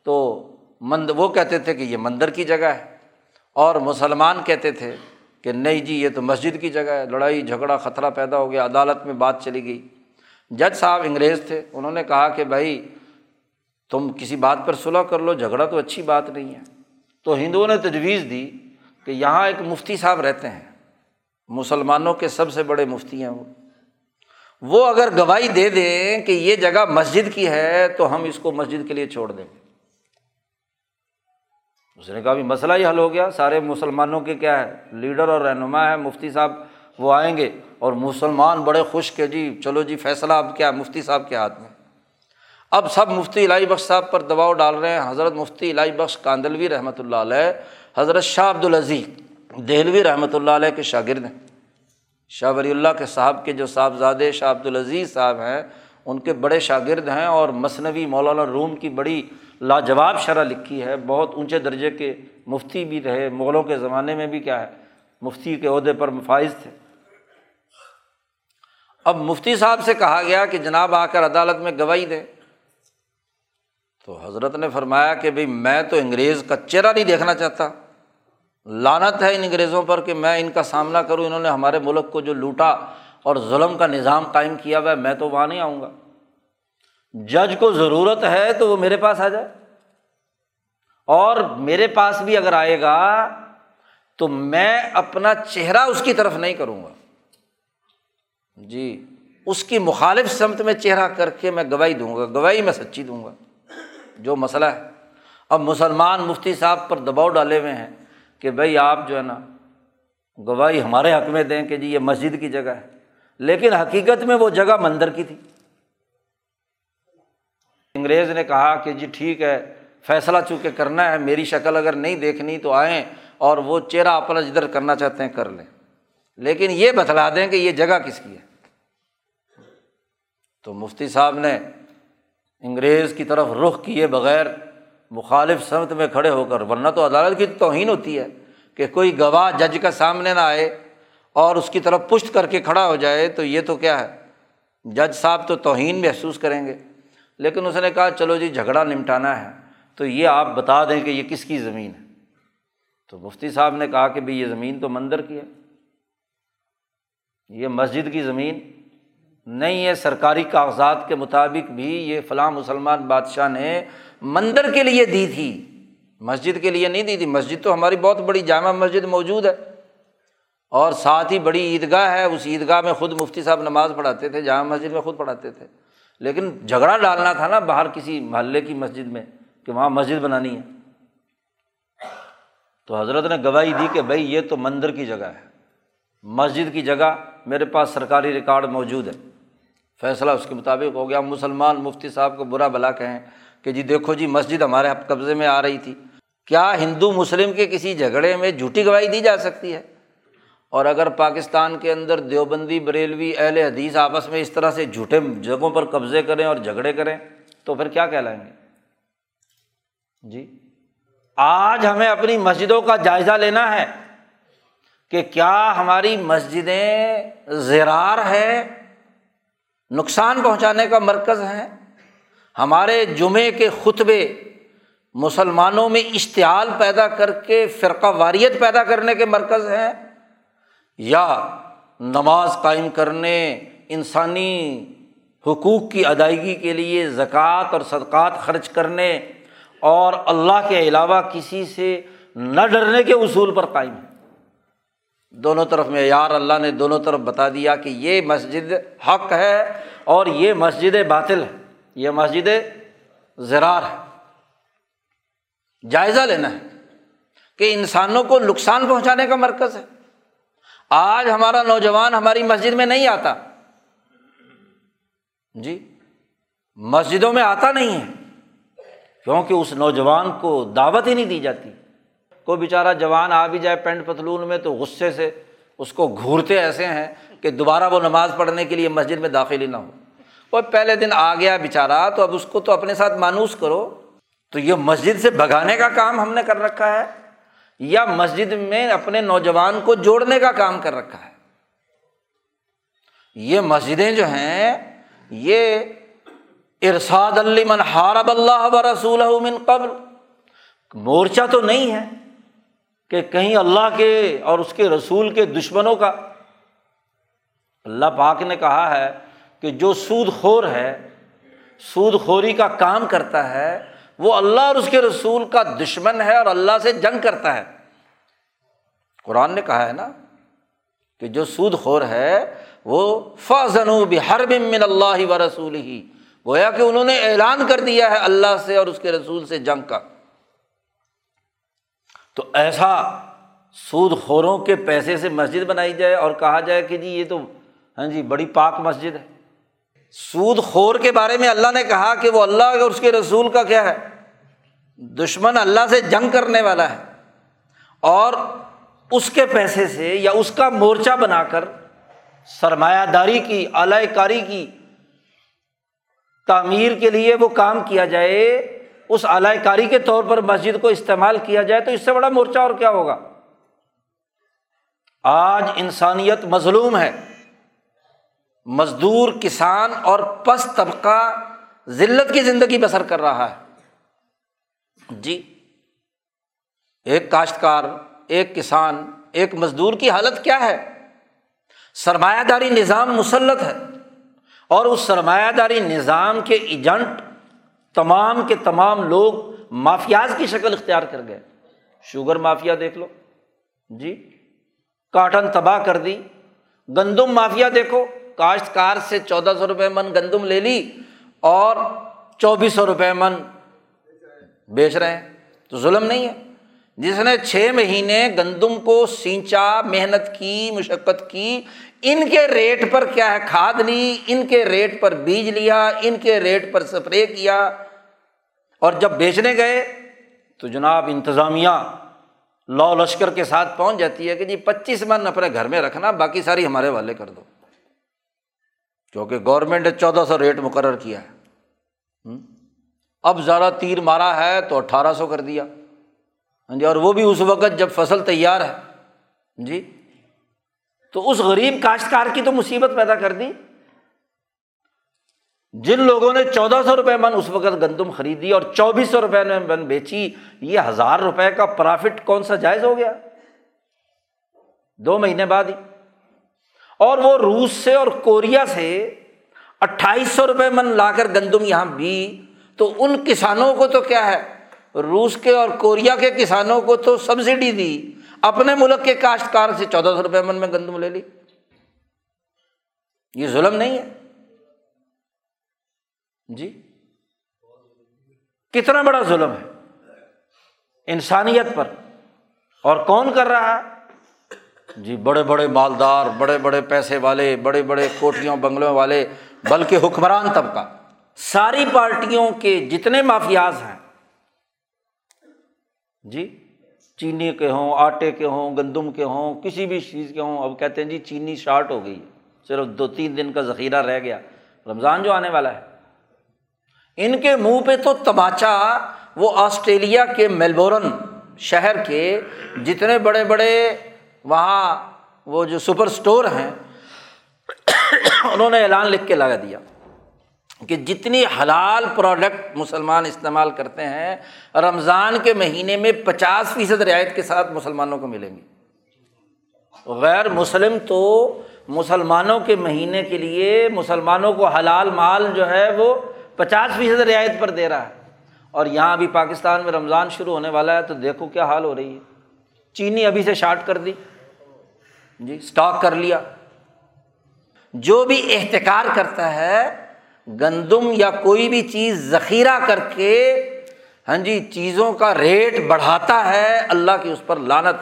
تو مند، وہ کہتے تھے کہ یہ مندر کی جگہ ہے۔ اور مسلمان کہتے تھے کہ نہیں جی یہ تو مسجد کی جگہ ہے، لڑائی، جھگڑا، خطرہ پیدا ہو گیا، عدالت میں بات چلی گئی۔ جج صاحب انگریز تھے، انہوں نے کہا کہ بھائی، تم کسی بات پر صلاح کر لو، جھگڑا تو اچھی بات نہیں ہے۔ تو ہندوؤں نے تجویز دی کہ یہاں ایک مفتی صاحب رہتے ہیں۔ مسلمانوں کے سب سے بڑے مفتی ہیں وہ۔ وہ اگر گواہی دے دیں کہ یہ جگہ مسجد کی ہے، تو ہم اس کو مسجد کے لیے چھوڑ دیں۔ گے اس نے کہا بھی مسئلہ ہی حل ہو گیا، سارے مسلمانوں کے کیا ہے؟ لیڈر اور رہنما ہے مفتی صاحب وہ آئیں گے اور مسلمان بڑے خوش کہ جی چلو جی فیصلہ اب کیا مفتی صاحب کے ہاتھ میں۔ اب سب مفتی الہی بخش صاحب پر دباؤ ڈال رہے ہیں۔ حضرت مفتی الہی بخش کاندلوی رحمۃ اللہ علیہ، حضرت شاہ عبد العزیز دہلوی رحمۃ اللہ علیہ کے شاگرد ہیں۔ شاہ ولی اللہ کے صاحب کے جو صاحبزادے شاہ عبد العزیز صاحب ہیں، ان کے بڑے شاگرد ہیں اور مصنوعی مولانا روم کی بڑی لاجواب شرح لکھی ہے، بہت اونچے درجے کے مفتی بھی رہے، مغلوں کے زمانے میں بھی کیا ہے، مفتی کے عہدے پر مفائذ تھے۔ اب مفتی صاحب سے کہا گیا کہ جناب آ کر عدالت میں گواہی دیں۔ تو حضرت نے فرمایا کہ بھائی میں تو انگریز کا چہرہ نہیں دیکھنا چاہتا۔ لانت ہے ان انگریزوں پر کہ میں ان کا سامنا کروں، انہوں نے ہمارے ملک کو جو لوٹا اور ظلم کا نظام قائم کیا ہوا ہے میں تو وہاں نہیں آؤں گا۔ جج کو ضرورت ہے تو وہ میرے پاس آ جائے۔ اور میرے پاس بھی اگر آئے گا تو میں اپنا چہرہ اس کی طرف نہیں کروں گا۔ جی اس کی مخالف سمت میں چہرہ کر کے میں گواہی دوں گا، گواہی میں سچی دوں گا۔ جو مسئلہ ہے۔ اب مسلمان مفتی صاحب پر دباؤ ڈالے ہوئے ہیں کہ بھائی آپ جو ہے نا گواہی ہمارے حق میں دیں کہ جی یہ مسجد کی جگہ ہے۔ لیکن حقیقت میں وہ جگہ مندر کی تھی۔ انگریز نے کہا کہ جی ٹھیک ہے، فیصلہ چونکہ کرنا ہے، میری شکل اگر نہیں دیکھنی تو آئیں اور وہ چہرہ اپنا جدھر کرنا چاہتے ہیں کر لیں۔ لیکن یہ بتلا دیں کہ یہ جگہ کس کی ہے؟ تو مفتی صاحب نے انگریز کی طرف رخ کیے بغیر مخالف سمت میں کھڑے ہو کر، ورنہ تو عدالت کی توہین ہوتی ہے کہ کوئی گواہ جج کا سامنے نہ آئے اور اس کی طرف پشت کر کے کھڑا ہو جائے، تو یہ تو کیا ہے؟ جج صاحب تو توہین محسوس کریں گے۔ لیکن اس نے کہا، چلو جی جھگڑا نمٹانا ہے۔ تو یہ آپ بتا دیں کہ یہ کس کی زمین ہے۔ تو مفتی صاحب نے کہا کہ بھائی یہ زمین تو مندر کی ہے۔ یہ مسجد کی زمین نہیں ہے۔ سرکاری کاغذات کے مطابق بھی یہ فلاں مسلمان بادشاہ نے مندر کے لیے دی تھی۔ مسجد کے لیے نہیں دی تھی۔ مسجد تو ہماری بہت بڑی جامع مسجد موجود ہے۔ اور ساتھ ہی بڑی عیدگاہ ہے۔ اس عیدگاہ میں خود مفتی صاحب نماز پڑھاتے تھے، جامع مسجد میں خود پڑھاتے تھے۔ لیکن جھگڑا ڈالنا تھا نا باہر کسی محلے کی مسجد میں کہ وہاں مسجد بنانی ہے۔ تو حضرت نے گواہی دی کہ بھائی یہ تو مندر کی جگہ ہے۔ مسجد کی جگہ میرے پاس سرکاری ریکارڈ موجود ہے۔ فیصلہ اس کے مطابق ہو گیا۔ مسلمان مفتی صاحب کو برا بلا کہیں کہ جی دیکھو جی مسجد ہمارے قبضے میں آ رہی تھی۔ کیا ہندو مسلم کے کسی جھگڑے میں جھوٹی گواہی دی جا سکتی ہے؟ اور اگر پاکستان کے اندر دیوبندی، بریلوی، اہل حدیث آپس میں اس طرح سے جھوٹے جگہوں پر قبضے کریں اور جھگڑے کریں، تو پھر کیا کہلائیں گے؟ جی؟ آج ہمیں اپنی مسجدوں کا جائزہ لینا ہے کہ کیا ہماری مسجدیں زیرار ہے نقصان پہنچانے کا مرکز ہیں؟ ہمارے جمعے کے خطبے مسلمانوں میں اشتعال پیدا کر کے، فرقہ واریت پیدا کرنے کے مرکز ہیں؟ یا نماز قائم کرنے انسانی حقوق کی ادائیگی کے لیے زکوٰۃ اور صدقات خرچ کرنے اور اللہ کے علاوہ کسی سے نہ ڈرنے کے اصول پر قائم ہے دونوں طرف میں یار اللہ نے دونوں طرف بتا دیا کہ یہ مسجد حق ہے اور یہ مسجد باطل ہے۔ یہ مسجد زرار ہے۔ جائزہ لینا ہے کہ انسانوں کو نقصان پہنچانے کا مرکز ہے۔ آج ہمارا نوجوان ہماری مسجد میں نہیں آتا۔ جی مسجدوں میں آتا نہیں ہے۔ کیونکہ اس نوجوان کو دعوت ہی نہیں دی جاتی۔ کوئی بیچارہ جوان آ بھی جائے پینٹ پتلون میں تو غصے سے اس کو گھورتے ایسے ہیں کہ دوبارہ وہ نماز پڑھنے کے لیے مسجد میں داخل ہی نہ ہو۔ وہ پہلے دن آ گیا بیچارہ، تو اب اس کو تو اپنے ساتھ مانوس کرو۔ تو یہ مسجد سے بھگانے کا کام ہم نے کر رکھا ہے۔ یا مسجد میں اپنے نوجوان کو جوڑنے کا کام کر رکھا ہے۔ یہ مسجدیں جو ہیں، یہ ارساد من حارب اللہ و رسول من قبل۔ مورچہ تو نہیں ہے کہ کہیں اللہ کے اور اس کے رسول کے دشمنوں کا۔ اللہ پاک نے کہا ہے کہ جو سود خور ہے، سود خوری کا کام کرتا ہے وہ اللہ اور اس کے رسول کا دشمن ہے اور اللہ سے جنگ کرتا ہے۔ قرآن نے کہا ہے نا کہ جو سود خور ہے وہ فضن ہر بمن اللہ و رسول ہی گویا کہ انہوں نے اعلان کر دیا ہے اللہ سے اور اس کے رسول سے جنگ کا۔ تو ایسا سود خوروں کے پیسے سے مسجد بنائی جائے اور کہا جائے کہ جی یہ تو ہاں جی بڑی پاک مسجد ہے۔ سود خور کے بارے میں اللہ نے کہا کہ وہ اللہ اور اس کے رسول کا کیا ہے؟ دشمن اللہ سے جنگ کرنے والا ہے۔ اور اس کے پیسے سے یا اس کا مورچہ بنا کر سرمایہ داری کی اعلی کاری کی تعمیر کے لیے وہ کام کیا جائے، اس اعلی کاری کے طور پر مسجد کو استعمال کیا جائے تو اس سے بڑا مورچہ اور کیا ہوگا؟ آج انسانیت مظلوم ہے۔ مزدور کسان اور پس طبقہ ذلت کی زندگی بسر کر رہا ہے۔ جی ایک کاشتکار، ایک کسان، ایک مزدور کی حالت کیا ہے؟ سرمایہ داری نظام مسلط ہے اور اس سرمایہ داری نظام کے ایجنٹ تمام کے تمام لوگ مافیاز کی شکل اختیار کر گئے۔ شوگر مافیا دیکھ لو۔ جی کاٹن تباہ کر دی۔ گندم مافیا دیکھو۔ کاشتکار سے چودہ سو روپئے من گندم لے لی اور چوبیس سو روپئے من بیچ رہے ہیں۔ تو ظلم نہیں ہے۔ جس نے چھ مہینے گندم کو سینچا، محنت کی، مشقت کی، ان کے ریٹ پر کیا ہے؟ کھاد لی، ان کے ریٹ پر بیج لیا، ان کے ریٹ پر اسپرے کیا۔ اور جب بیچنے گئے تو جناب انتظامیہ لو لشکر کے ساتھ پہنچ جاتی ہے کہ جی پچیس من اپنے گھر میں رکھنا، باقی ساری ہمارے والے کر دو۔ کیونکہ گورنمنٹ نے چودہ سو ریٹ مقرر کیا ہے۔ اب زیادہ تیر مارا ہے تو اٹھارہ سو کر دیا۔ ہاں جی اور وہ بھی اس وقت جب فصل تیار ہے۔ جی تو اس غریب کاشتکار کی تو مصیبت پیدا کر دی۔ جن لوگوں نے چودہ سو روپئے من اس وقت گندم خریدی اور چوبیس سو روپئے میں من بیچی، یہ ہزار روپئے کا پرافٹ کون سا جائز ہو گیا؟ دو مہینے بعد ہی۔ اور وہ روس سے اور کوریا سے اٹھائیس سو روپئے من لا کر گندم یہاں بھی، تو ان کسانوں کو تو کیا ہے؟ روس کے اور کوریا کے کسانوں کو تو سبسڈی دی۔ اپنے ملک کے کاشتکار سے چودہ سو روپئے من میں گندم لے لی۔ یہ ظلم نہیں ہے۔ جی؟ کتنا بڑا ظلم ہے انسانیت پر۔ اور کون کر رہا ہے؟ جی بڑے بڑے مالدار، بڑے بڑے پیسے والے، بڑے بڑے کوٹریوں بنگلوں والے، بلکہ حکمران طبقہ، ساری پارٹیوں کے جتنے مافیاز ہیں۔ جی چینی کے ہوں، آٹے کے ہوں، گندم کے ہوں، کسی بھی چیز کے ہوں، اب کہتے ہیں جی چینی شارٹ ہو گئی، صرف دو تین دن کا ذخیرہ رہ گیا، رمضان جو آنے والا ہے۔ ان کے منہ پہ تو تماچا وہ آسٹریلیا کے میلبورن شہر کے جتنے بڑے بڑے وہاں وہ جو سپر اسٹور ہیں، انہوں نے اعلان لکھ کے لگا دیا کہ جتنی حلال پروڈکٹ مسلمان استعمال کرتے ہیں، رمضان کے مہینے میں پچاس فیصد رعایت کے ساتھ مسلمانوں کو ملیں گی غیر مسلم تو مسلمانوں کے مہینے کے لیے مسلمانوں کو حلال مال جو ہے وہ پچاس فیصد رعایت پر دے رہا ہے۔ اور یہاں ابھی پاکستان میں رمضان شروع ہونے والا ہے تو دیکھو کیا حال ہو رہی ہے۔ چینی ابھی سے شارٹ کر دی۔ جی اسٹاک کر لیا۔ جو بھی احتکار کرتا ہے، گندم یا کوئی بھی چیز ذخیرہ کر کے ہاں جی چیزوں کا ریٹ بڑھاتا ہے، اللہ کی اس پر لانت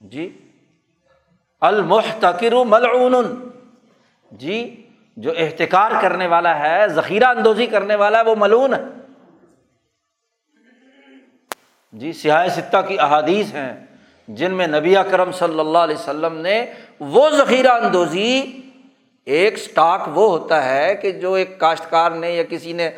جی المحتکر ملعون۔ جی جو احتکار کرنے والا ہے، ذخیرہ اندوزی کرنے والا ہے وہ ملون ہے جی سیاح ستہ کی احادیث ہیں۔ جن میں نبی کرم صلی اللہ علیہ وسلم نے وہ ذخیرہ اندوزی، ایک اسٹاک وہ ہوتا ہے کہ جو ایک کاشتکار نے یا کسی نے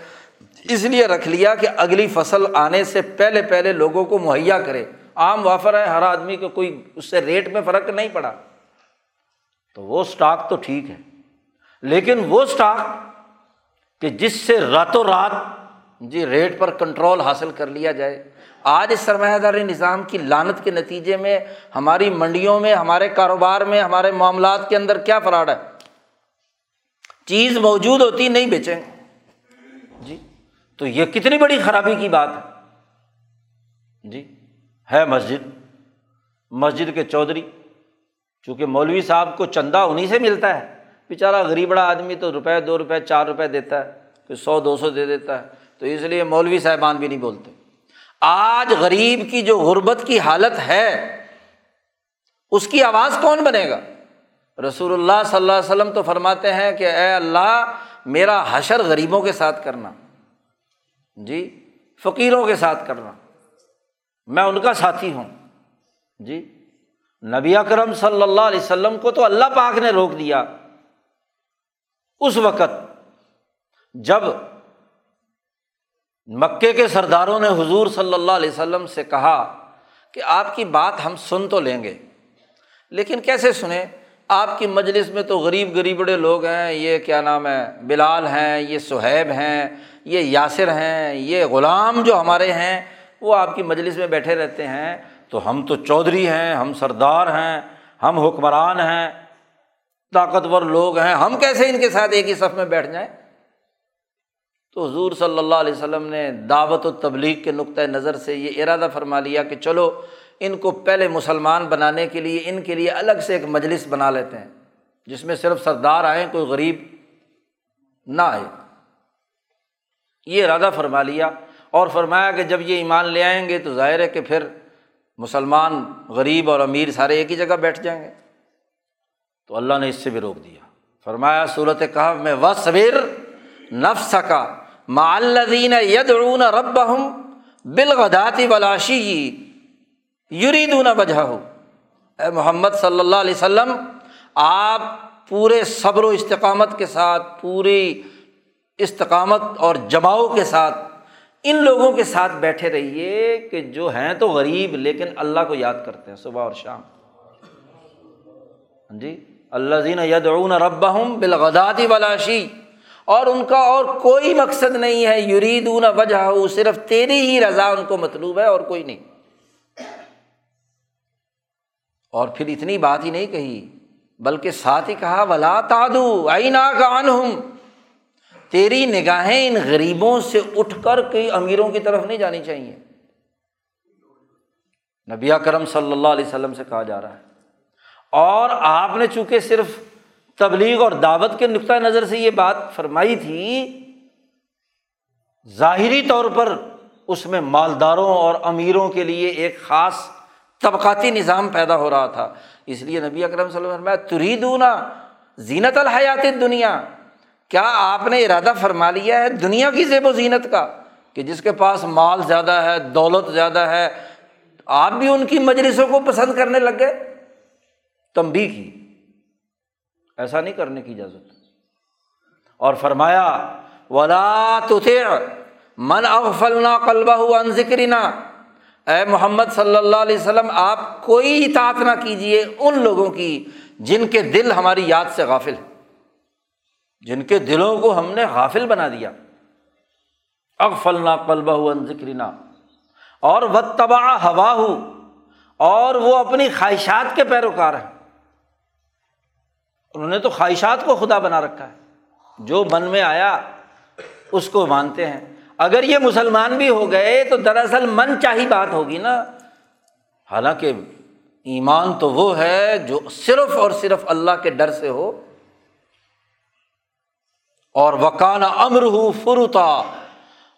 اس لیے رکھ لیا کہ اگلی فصل آنے سے پہلے پہلے لوگوں کو مہیا کرے۔ عام وافر ہے، ہر آدمی کو کوئی اس سے ریٹ میں فرق نہیں پڑا۔ تو وہ اسٹاک تو ٹھیک ہے۔ لیکن وہ اسٹاک کہ جس سے راتوں رات جی ریٹ پر کنٹرول حاصل کر لیا جائے۔ آج اس سرمایہ داری نظام کی لانت کے نتیجے میں ہماری منڈیوں میں، ہمارے کاروبار میں، ہمارے معاملات کے اندر کیا فراڈ ہے؟ چیز موجود ہوتی، نہیں بیچیں جی تو یہ کتنی بڑی خرابی کی بات ہے؟ جی ہے مسجد۔ مسجد کے چودھری، چونکہ مولوی صاحب کو چندہ انہیں سے ملتا ہے۔ بیچارہ غریبڑا آدمی تو روپئے دو روپئے چار روپئے دیتا ہے، پھر سو، دو سو دے دیتا ہے۔ تو اس لیے مولوی صاحبان بھی نہیں بولتے۔ آج غریب کی جو غربت کی حالت ہے، اس کی آواز کون بنے گا؟ رسول اللہ صلی اللہ علیہ وسلم تو فرماتے ہیں کہ اے اللہ، میرا حشر غریبوں کے ساتھ کرنا۔ جی فقیروں کے ساتھ کرنا۔ میں ان کا ساتھی ہوں۔ جی نبی اکرم صلی اللہ علیہ وسلم کو تو اللہ پاک نے روک دیا۔ اس وقت جب مکے کے سرداروں نے حضور صلی اللہ علیہ وسلم سے کہا کہ آپ کی بات ہم سن تو لیں گے، لیکن کیسے سنیں؟ آپ کی مجلس میں تو غریب غریب بڑے لوگ ہیں، یہ کیا نام ہے، بلال ہیں، یہ سہیب ہیں، یہ یاسر ہیں، یہ غلام جو ہمارے ہیں، وہ آپ کی مجلس میں بیٹھے رہتے ہیں۔ تو ہم تو چودھری ہیں، ہم سردار ہیں، ہم حکمران ہیں، طاقتور لوگ ہیں، ہم کیسے ان کے ساتھ ایک ہی صف میں بیٹھ جائیں؟ تو حضور صلی اللہ علیہ وسلم نے دعوت و تبلیغ کے نقطۂ نظر سے یہ ارادہ فرما لیا کہ چلو ان کو پہلے مسلمان بنانے کے لیے ان کے لیے الگ سے ایک مجلس بنا لیتے ہیں، جس میں صرف سردار آئیں، کوئی غریب نہ آئے۔ یہ ارادہ فرما لیا اور فرمایا کہ جب یہ ایمان لے آئیں گے تو ظاہر ہے کہ پھر مسلمان، غریب اور امیر سارے ایک ہی جگہ بیٹھ جائیں گے۔ تو اللہ نے اس سے بھی روک دیا۔ فرمایا صورت کہ میں و صبر نفس کا معلدین یدعون رب ہوں بالغداتی ولاشی یریدون وجہ ہو اے محمد صلی اللہ علیہ وسلم، آپ پورے صبر و استقامت کے ساتھ پوری استقامت اور جماؤ کے ساتھ ان لوگوں کے ساتھ بیٹھے رہیے کہ جو ہیں تو غریب، لیکن اللہ کو یاد کرتے ہیں صبح اور شام۔ ہاں جی؟ اللہ زین یدعون ربہم بالغداتی ولاشی اور ان کا اور کوئی مقصد نہیں ہے، یریدون وجہ صرف تیری ہی رضا ان کو مطلوب ہے اور کوئی نہیں۔ اور پھر اتنی بات ہی نہیں کہی، بلکہ ساتھ ہی کہا، ولا تادو آئی نا کان ہوں تیری نگاہیں ان غریبوں سے اٹھ کر کئی امیروں کی طرف نہیں جانی چاہیے۔ نبیا کرم صلی اللہ علیہ وسلم سے کہا جا رہا ہے۔ اور آپ نے چونکہ صرف تبلیغ اور دعوت کے نقطۂ نظر سے یہ بات فرمائی تھی، ظاہری طور پر اس میں مالداروں اور امیروں کے لیے ایک خاص طبقاتی نظام پیدا ہو رہا تھا۔ اس لیے نبی اکرم صلی اللہ علیہ تری دونا زینت الحیات دنیا کیا آپ نے ارادہ فرما لیا ہے دنیا کی زیب و زینت کا؟ کہ جس کے پاس مال زیادہ ہے، دولت زیادہ ہے، آپ بھی ان کی مجلسوں کو پسند کرنے لگ گئے؟ تمبی کی۔ ایسا نہیں کرنے کی اجازت۔ اور فرمایا، ولا من اغفلنا قلبہ ان ذکرنا اے محمد صلی اللہ علیہ وسلم، آپ کوئی اطاعت نہ کیجیے ان لوگوں کی جن کے دل ہماری یاد سے غافل ہے جن کے دلوں کو ہم نے غافل بنا دیا۔ اغفلنا قلبہ ذکرنا اور و تباہ ہوا ہو اور وہ اپنی خواہشات کے پیروکار ہیں۔ انہوں نے تو خواہشات کو خدا بنا رکھا ہے۔ جو من میں آیا، اس کو مانتے ہیں۔ اگر یہ مسلمان بھی ہو گئے، تو دراصل من چاہی بات ہوگی نا۔ حالانکہ ایمان تو وہ ہے جو صرف اور صرف اللہ کے ڈر سے ہو۔ اور وکانہ امر ہو فرتا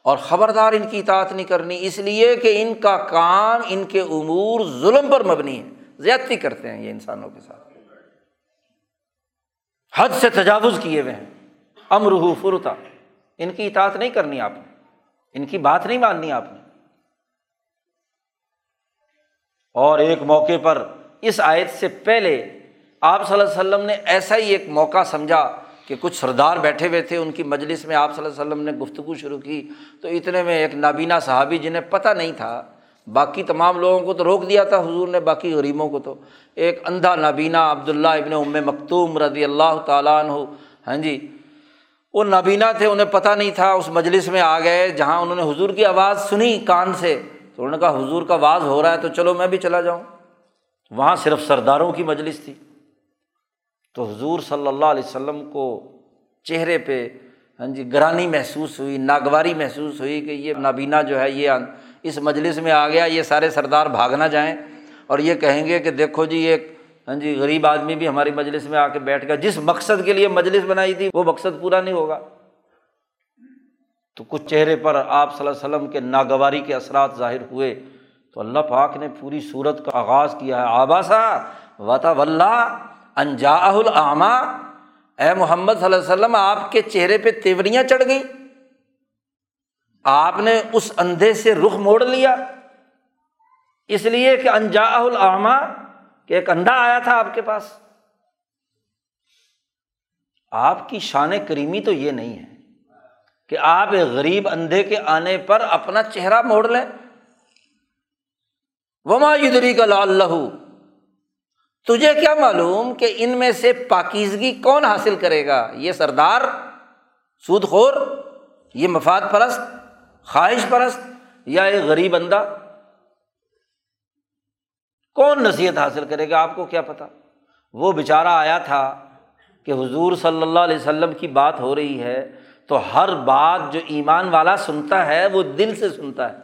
اور خبردار ان کی اطاعت نہیں کرنی، اس لیے کہ ان کا کام ان کے امور ظلم پر مبنی ہے۔ زیادتی کرتے ہیں یہ انسانوں کے ساتھ۔ حد سے تجاوز کیے ہوئے ہیں۔ امر ہو فرتا ان کی اطاعت نہیں کرنی آپ نے۔ ان کی بات نہیں ماننی آپ نے۔ اور ایک موقع پر اس آیت سے پہلے آپ صلی اللہ علیہ وسلم نے ایسا ہی ایک موقع سمجھا کہ کچھ سردار بیٹھے ہوئے تھے، ان کی مجلس میں آپ صلی اللہ علیہ وسلم نے گفتگو شروع کی۔ تو اتنے میں ایک نابینا صحابی جنہیں پتہ نہیں تھا باقی تمام لوگوں کو تو روک دیا تھا، حضور نے، باقی غریبوں کو تو۔ ایک اندھا نابینا عبداللہ ابن ام مکتوم رضی اللہ تعالیٰ عنہ۔ ہاں جی وہ نابینا تھے، انہیں پتہ نہیں تھا، اس مجلس میں آ گئے، جہاں انہوں نے حضور کی آواز سنی کان سے۔ تو انہوں نے کہا، حضور کا آواز ہو رہا ہے تو چلو میں بھی چلا جاؤں۔ وہاں صرف سرداروں کی مجلس تھی۔ تو حضور صلی اللہ علیہ وسلم کو چہرے پہ ہاں جی گرانی محسوس ہوئی، ناگواری محسوس ہوئی کہ یہ نابینا جو ہے، یہ اس مجلس میں آ گیا، یہ سارے سردار بھاگنا جائیں۔ اور یہ کہیں گے کہ دیکھو جی ایک ہاں جی غریب آدمی بھی ہماری مجلس میں آ کے بیٹھ گیا۔ جس مقصد کے لیے مجلس بنائی تھی، وہ مقصد پورا نہیں ہوگا۔ تو کچھ چہرے پر آپ صلی اللہ علیہ وسلم کے ناگواری کے اثرات ظاہر ہوئے۔ تو اللہ پاک نے پوری صورت کا آغاز کیا ہے۔ آباسا وطا ولہ انجا العامہ اے محمد صلی اللہ علیہ وسلم، آپ کے چہرے پہ تیوریاں چڑھ گئیں۔ آپ نے اس اندھے سے رخ موڑ لیا۔ اس لیے کہ انجا العامہ کہ ایک اندھا آیا تھا آپ کے پاس۔ آپ کی شان کریمی تو یہ نہیں ہے کہ آپ ایک غریب اندھے کے آنے پر اپنا چہرہ موڑ لیں۔ وما یدری کا اللہ تجھے کیا معلوم کہ ان میں سے پاکیزگی کون حاصل کرے گا؟ یہ سردار، سود خور، یہ مفاد پرست۔ خواہش پرست یا ایک غریب اندھا کون نصیحت حاصل کرے گا؟ آپ کو کیا پتا؟ وہ بیچارہ آیا تھا کہ حضور صلی اللہ علیہ وسلم کی بات ہو رہی ہے تو ہر بات جو ایمان والا سنتا ہے وہ دل سے سنتا ہے۔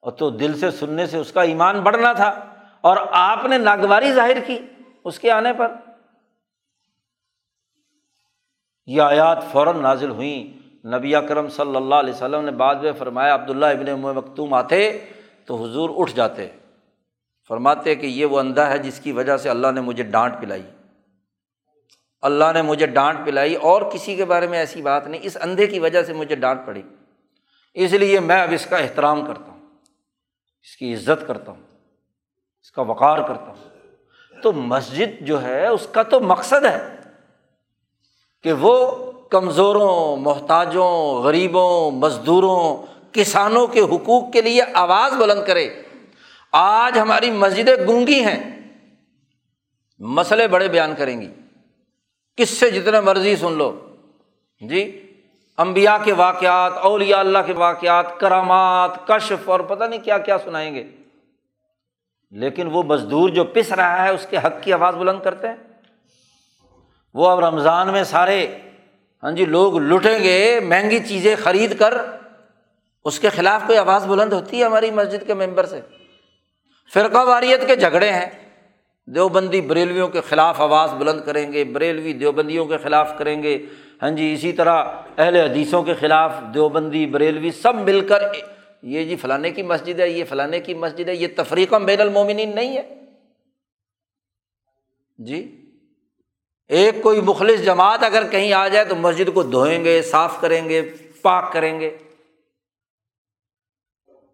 اور تو دل سے سننے سے اس کا ایمان بڑھنا تھا اور آپ نے ناگواری ظاہر کی اس کے آنے پر۔ یہ آیات فوراً نازل ہوئیں۔ نبی کرم صلی اللہ علیہ وسلم نے بعد میں فرمایا، عبداللہ ابن مکتوم آتے تو حضور اٹھ جاتے۔ فرماتے کہ یہ وہ اندھا ہے جس کی وجہ سے اللہ نے مجھے ڈانٹ پلائی۔ اللہ نے مجھے ڈانٹ پلائی اور کسی کے بارے میں ایسی بات نہیں، اس اندھے کی وجہ سے مجھے ڈانٹ پڑی۔ اس لیے میں اب اس کا احترام کرتا ہوں، اس کی عزت کرتا ہوں، اس کا وقار کرتا ہوں۔ تو مسجد جو ہے، اس کا تو مقصد ہے۔ کہ وہ کمزوروں، محتاجوں، غریبوں، مزدوروں، کسانوں کے حقوق کے لیے آواز بلند کرے۔ آج ہماری مسجدیں گونگی ہیں۔ مسئلے بڑے بیان کریں گی۔ کس سے جتنے مرضی سن لو۔ جی امبیا کے واقعات اولیا اللہ کے واقعات، کرامات، کشف اور پتہ نہیں کیا کیا سنائیں گے۔ لیکن وہ مزدور جو پس رہا ہے، اس کے حق کی آواز بلند کرتے ہیں۔ وہ اب رمضان میں سارے ہاں جی لوگ لٹیں گے، مہنگی چیزیں خرید کر اس کے خلاف کوئی آواز بلند ہوتی ہے ہماری مسجد کے ممبر سے؟ فرقہ واریت کے جھگڑے ہیں۔ دیوبندی بریلویوں کے خلاف آواز بلند کریں گے، بریلوی دیوبندیوں کے خلاف کریں گے۔ ہاں جی اسی طرح اہل حدیثوں کے خلاف دیوبندی بریلوی سب مل کر، یہ جی فلانے کی مسجد ہے، یہ فلانے کی مسجد ہے، یہ تفریقہ بین المومنین نہیں ہے۔ جی؟ ایک کوئی مخلص جماعت اگر کہیں آ جائے تو مسجد کو دھوئیں گے، صاف کریں گے، پاک کریں گے۔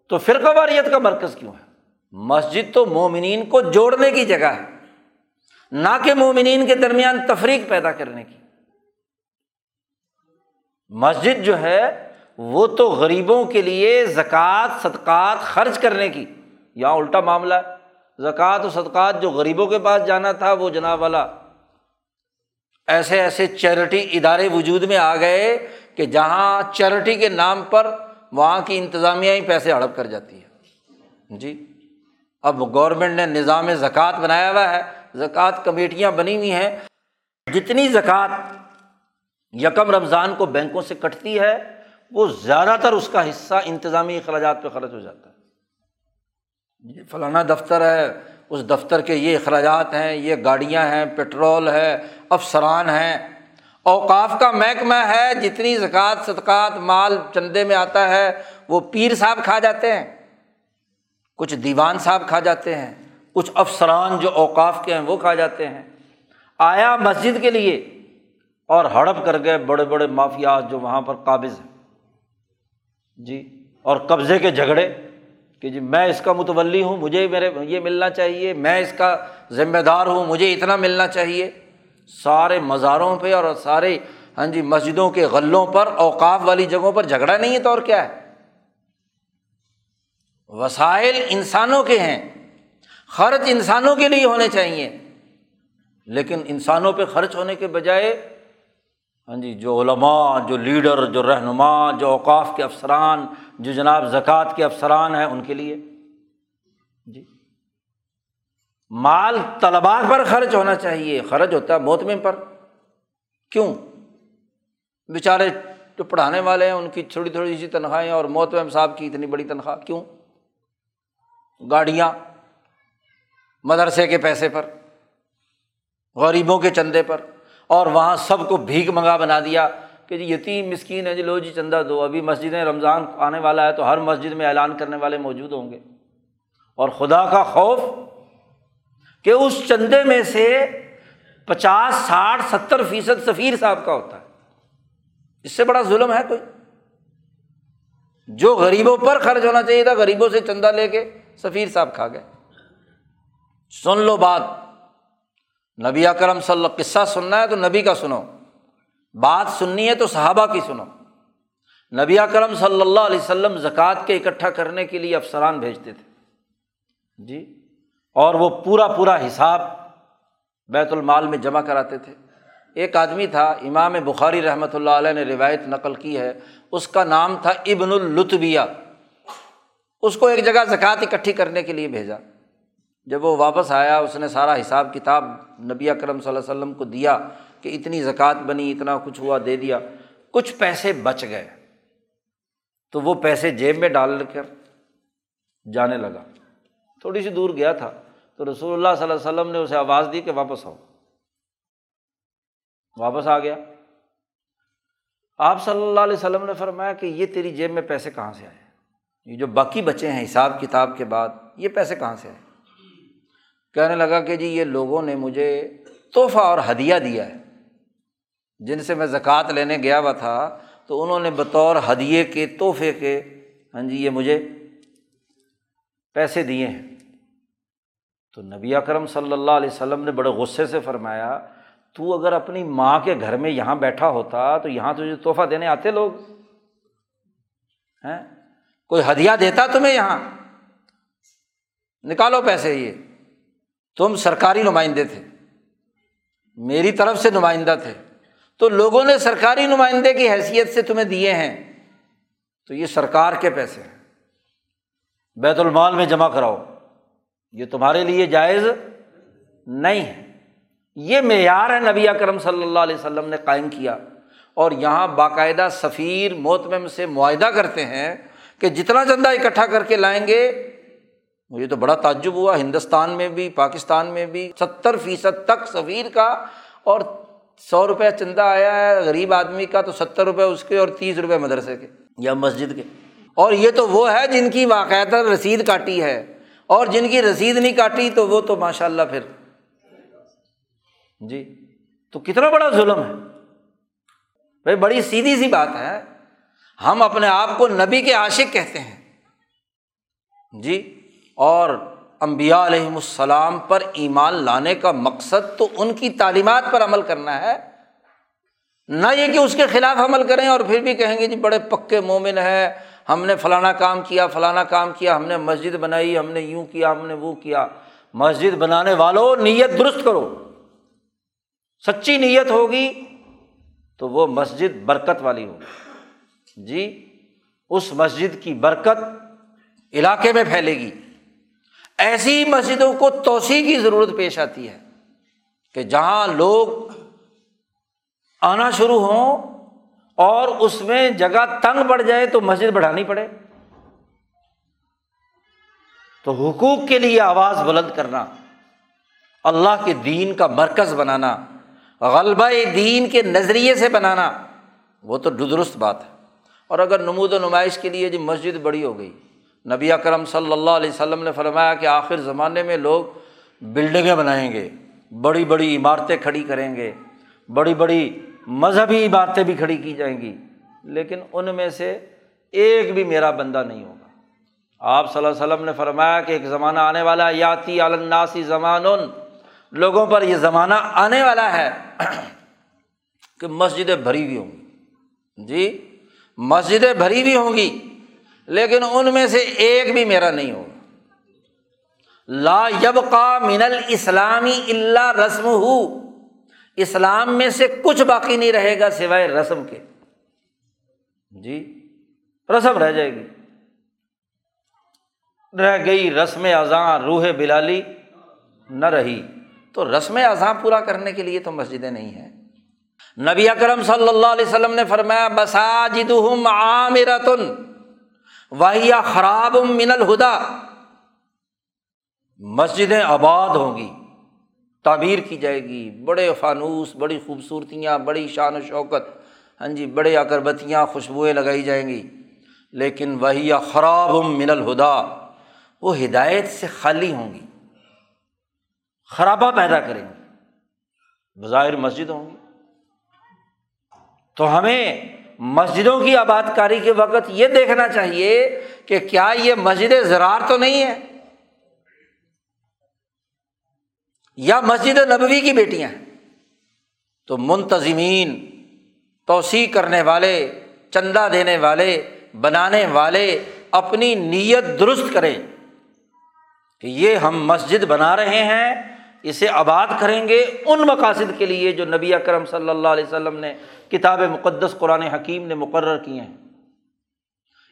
تو فرقہ واریت کا مرکز کیوں ہے؟ مسجد تو مومنین کو جوڑنے کی جگہ ہے، نہ کہ مومنین کے درمیان تفریق پیدا کرنے کی۔ مسجد جو ہے، وہ تو غریبوں کے لیے زکوٰۃ، صدقات خرچ کرنے کی۔ یہاں الٹا معاملہ ہے۔ زکوٰۃ و صدقات جو غریبوں کے پاس جانا تھا، وہ جناب والا ایسے ایسے چیریٹی ادارے وجود میں آ گئے کہ جہاں چیریٹی کے نام پر وہاں کی انتظامیہ ہی پیسے ہڑپ کر جاتی ہے۔ جی اب گورنمنٹ نے نظام زکوٰۃ بنایا ہوا ہے، زکوٰۃ کمیٹیاں بنی ہوئی ہیں۔ جتنی زکوٰۃ یکم رمضان کو بینکوں سے کٹتی ہے، وہ زیادہ تر اس کا حصہ انتظامی اخراجات پہ خرچ ہو جاتا ہے۔ جی، فلانا دفتر ہے، اس دفتر کے یہ اخراجات ہیں، یہ گاڑیاں ہیں پٹرول ہے افسران ہیں۔ اوقاف کا محکمہ ہے، جتنی زکوٰۃ، صدقات، مال چندے میں آتا ہے، وہ پیر صاحب کھا جاتے ہیں۔ کچھ دیوان صاحب کھا جاتے ہیں، کچھ افسران جو اوقاف کے ہیں، وہ کھا جاتے ہیں۔ آیا مسجد کے لیے اور ہڑپ کر گئے بڑے بڑے مافیات جو وہاں پر قابض ہیں۔ جی اور قبضے کے جھگڑے کہ جی میں اس کا متولی ہوں، مجھے میرے یہ ملنا چاہیے، میں اس کا ذمہ دار ہوں، مجھے اتنا ملنا چاہیے۔ سارے مزاروں پہ اور سارے ہاں جی مسجدوں کے غلوں پر، اوقاف والی جگہوں پر جھگڑا نہیں ہے تو اور کیا ہے؟ وسائل انسانوں کے ہیں، خرچ انسانوں کے لیے ہونے چاہیے۔ لیکن انسانوں پہ خرچ ہونے کے بجائے ہاں جی جو علماء، جو لیڈر، جو رہنما، جو اوقاف کے افسران، جو جناب زکوٰۃ کے افسران ہیں، ان کے لیے۔ جی۔ مال طلبا پر خرچ ہونا چاہیے۔ خرچ ہوتا ہے محتمے پر۔ کیوں؟ بیچارے جو پڑھانے والے ہیں، ان کی تھوڑی تھوڑی سی تنخواہیں اور محتم صاحب کی اتنی بڑی تنخواہ۔ کیوں؟ گاڑیاں، مدرسے کے پیسے پر، غریبوں کے چندے پر۔ اور وہاں سب کو بھیک منگا بنا دیا کہ جی یتیم مسکین ہے جی لو جی چندہ دو۔ ابھی مسجدیں رمضان آنے والا ہے تو ہر مسجد میں اعلان کرنے والے موجود ہوں گے۔ اور خدا کا خوف کہ اس چندے میں سے پچاس، ساٹھ، ستر فیصد سفیر صاحب کا ہوتا ہے۔ اس سے بڑا ظلم ہے کوئی؟ جو غریبوں پر خرچ ہونا چاہیے تھا، غریبوں سے چندہ لے کے سفیر صاحب کھا گئے۔ سن لو بات۔ نبی اکرم صلی اللہ قصہ سننا ہے تو نبی کا سنو۔ بات سننی ہے تو صحابہ کی سنو۔ نبی اکرم صلی اللہ علیہ وسلم زکوٰۃ کے اکٹھا کرنے کے لیے افسران بھیجتے تھے۔ جی؟ اور وہ پورا پورا حساب بیت المال میں جمع کراتے تھے۔ ایک آدمی تھا، امام بخاری رحمۃ اللہ علیہ نے روایت نقل کی ہے، اس کا نام تھا ابن الطبیہ اس کو ایک جگہ زکوٰۃ اکٹھی کرنے کے لیے بھیجا۔ جب وہ واپس آیا، اس نے سارا حساب کتاب نبی اکرم صلی اللہ علیہ وسلم کو دیا کہ اتنی زکوٰۃ بنی، اتنا کچھ ہوا، دے دیا۔ کچھ پیسے بچ گئے۔ تو وہ پیسے جیب میں ڈال کر جانے لگا۔ تھوڑی سی دور گیا تھا۔ تو رسول اللہ صلی اللہ علیہ وسلم نے اسے آواز دی کہ واپس آؤ۔ واپس آ گیا۔ آپ صلی اللہ علیہ وسلم نے فرمایا کہ یہ تیری جیب میں پیسے کہاں سے آئے؟ یہ جو باقی بچے ہیں حساب کتاب کے بعد، یہ پیسے کہاں سے آئے؟ کہنے لگا کہ جی یہ لوگوں نے مجھے تحفہ اور ہدیہ دیا ہے۔ جن سے میں زکوٰۃ لینے گیا ہوا تھا، تو انہوں نے بطور ہدیے کے، تحفے کے ہاں جی یہ مجھے پیسے دیے ہیں۔ تو نبی اکرم صلی اللہ علیہ وسلم نے بڑے غصے سے فرمایا، تو اگر اپنی ماں کے گھر میں یہاں بیٹھا ہوتا تو یہاں تجھے تحفہ دینے آتے لوگ؟ ہیں؟ کوئی ہدیہ دیتا تمہیں یہاں؟ نکالو پیسے یہ۔ تم سرکاری نمائندے تھے۔ میری طرف سے نمائندہ تھے۔ تو لوگوں نے سرکاری نمائندے کی حیثیت سے تمہیں دیے ہیں۔ تو یہ سرکار کے پیسے ہیں۔ بیت المال میں جمع کراؤ۔ یہ تمہارے لیے جائز نہیں ہے۔ یہ معیار ہے نبی کرم صلی اللہ علیہ وسلم نے قائم کیا۔ اور یہاں باقاعدہ سفیر محتمم سے معاہدہ کرتے ہیں کہ جتنا چندہ اکٹھا کر کے لائیں گے، مجھے تو بڑا تعجب ہوا ہندوستان میں بھی، پاکستان میں بھی۔ ستر فیصد تک سفیر کا اور سو روپئے چندہ آیا ہے، غریب آدمی کا تو ستر روپئے اس کے اور تیس روپئے مدرسے کے یا مسجد کے۔ اور یہ تو وہ ہے جن کی باقاعدہ رسید کاٹی ہے۔ اور جن کی رسید نہیں کاٹی تو وہ تو ماشاء اللہ پھر جی تو کتنا بڑا ظلم ہے۔ بھائی، بڑی سیدھی سی بات ہے۔ ہم اپنے آپ کو نبی کے عاشق کہتے ہیں۔ جی اور امبیا علیہم السلام پر ایمان لانے کا مقصد تو ان کی تعلیمات پر عمل کرنا ہے۔ نہ یہ کہ اس کے خلاف عمل کریں اور پھر بھی کہیں گے جی بڑے پکے مومن ہے ہم نے فلانا کام کیا، فلانا کام کیا، ہم نے مسجد بنائی، ہم نے یوں کیا، ہم نے وہ کیا۔ مسجد بنانے والوں نیت درست کرو۔ سچی نیت ہوگی تو وہ مسجد برکت والی ہوگی۔ جی اس مسجد کی برکت علاقے میں پھیلے گی۔ ایسی مسجدوں کو توسیع کی ضرورت پیش آتی ہے کہ جہاں لوگ آنا شروع ہوں اور اس میں جگہ تنگ پڑ جائے تو مسجد بڑھانی پڑے۔ تو حقوق کے لیے آواز بلند کرنا، اللہ کے دین کا مرکز بنانا، غلبہ دین کے نظریے سے بنانا، وہ تو درست بات ہے۔ اور اگر نمود و نمائش کے لیے جو مسجد بڑی ہو گئی، نبی اکرم صلی اللہ علیہ وسلم نے فرمایا کہ آخر زمانے میں لوگ بلڈنگیں بنائیں گے، بڑی بڑی عمارتیں کھڑی کریں گے، بڑی بڑی مذہبی عمارتیں بھی کھڑی کی جائیں گی، لیکن ان میں سے ایک بھی میرا بندہ نہیں ہوگا۔ آپ صلی اللہ علیہ وسلم نے فرمایا کہ ایک زمانہ آنے والا، یاتی الناسی زمان لوگوں پر یہ زمانہ آنے والا ہے *clears throat* کہ مسجدیں بھری ہوئی ہوں گی۔ جی مسجدیں بھری ہوئی ہوں گی، لیکن ان میں سے ایک بھی میرا نہیں ہوگا۔ لا یب کا من الاسلامی اللہ رسم ہو اسلام میں سے کچھ باقی نہیں رہے گا سوائے رسم کے۔ جی رسم رہ جائے گی۔ رہ گئی رسم اذاں روح بلالی نہ رہی۔ تو رسم اذاں پورا کرنے کے لیے تو مسجدیں نہیں ہیں۔ نبی اکرم صلی اللہ علیہ وسلم نے فرمایا مساجد عامرتن واہیا خراب من الہدا۔ مسجدیں آباد ہوں گی۔ تعبیر کی جائے گی، بڑے فانوس، بڑی خوبصورتیاں، بڑی شان و شوکت ہاں جی بڑے اگربتیاں، خوشبوئیں لگائی جائیں گی۔ لیکن وہی خراب من الہدا، وہ ہدایت سے خالی ہوں گی۔ خرابہ پیدا کریں گی۔ بظاہر مسجد ہوں گی۔ تو ہمیں مسجدوں کی آباد کاری کے وقت یہ دیکھنا چاہیے کہ کیا یہ مسجد زراعت تو نہیں ہے؟ یا مسجد نبوی کی بیٹیاں ہیں تو منتظمین، توسیع کرنے والے، چندہ دینے والے، بنانے والے اپنی نیت درست کریں۔ کہ یہ ہم مسجد بنا رہے ہیں، اسے آباد کریں گے ان مقاصد کے لیے جو نبی اکرم صلی اللہ علیہ وسلم نے کتاب مقدس قرآن حکیم نے مقرر کیے ہیں۔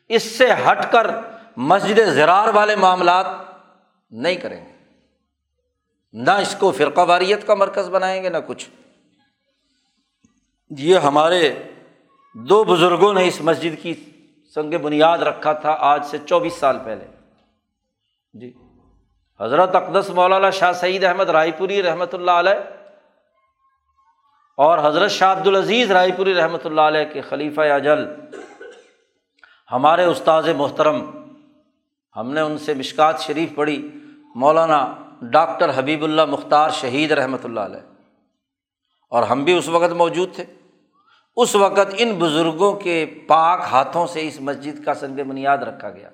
اس سے ہٹ کر مسجد زرار والے معاملات نہیں کریں گے۔ نہ اس کو فرقہ واریت کا مرکز بنائیں گے نہ کچھ۔ یہ ہمارے دو بزرگوں نے اس مسجد کی سنگ بنیاد رکھا تھا آج سے چوبیس سال پہلے۔ جی۔ حضرت اقدس مولانا شاہ سعید احمد رائے پوری رحمۃ اللہ علیہ اور حضرت شاہ عبد العزیز رائے پوری رحمۃ اللہ علیہ کے خلیفہ اجل، ہمارے استاذ محترم، ہم نے ان سے مشکات شریف پڑھی، مولانا ڈاکٹر حبیب اللہ مختار شہید رحمۃ اللہ علیہ۔ اور ہم بھی اس وقت موجود تھے۔ اس وقت ان بزرگوں کے پاک ہاتھوں سے اس مسجد کا سنگ بنیاد رکھا گیا۔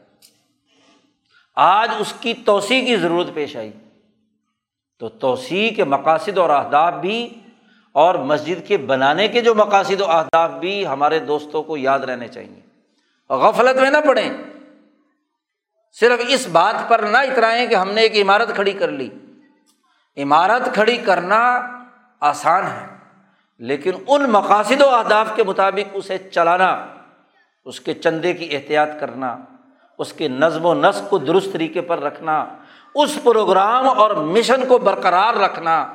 آج اس کی توسیع کی ضرورت پیش آئی۔ تو توسیع کے مقاصد اور اہداف بھی اور مسجد کے بنانے کے جو مقاصد و اہداف بھی ہمارے دوستوں کو یاد رہنے چاہیے۔ غفلت میں نہ پڑیں۔ صرف اس بات پر نہ اترائیں کہ ہم نے ایک عمارت کھڑی کر لی۔ عمارت کھڑی کرنا آسان ہے، لیکن ان مقاصد و اہداف کے مطابق اسے چلانا، اس کے چندے کی احتیاط کرنا، اس کے نظم و نسق کو درست طریقے پر رکھنا، اس پروگرام اور مشن کو برقرار رکھنا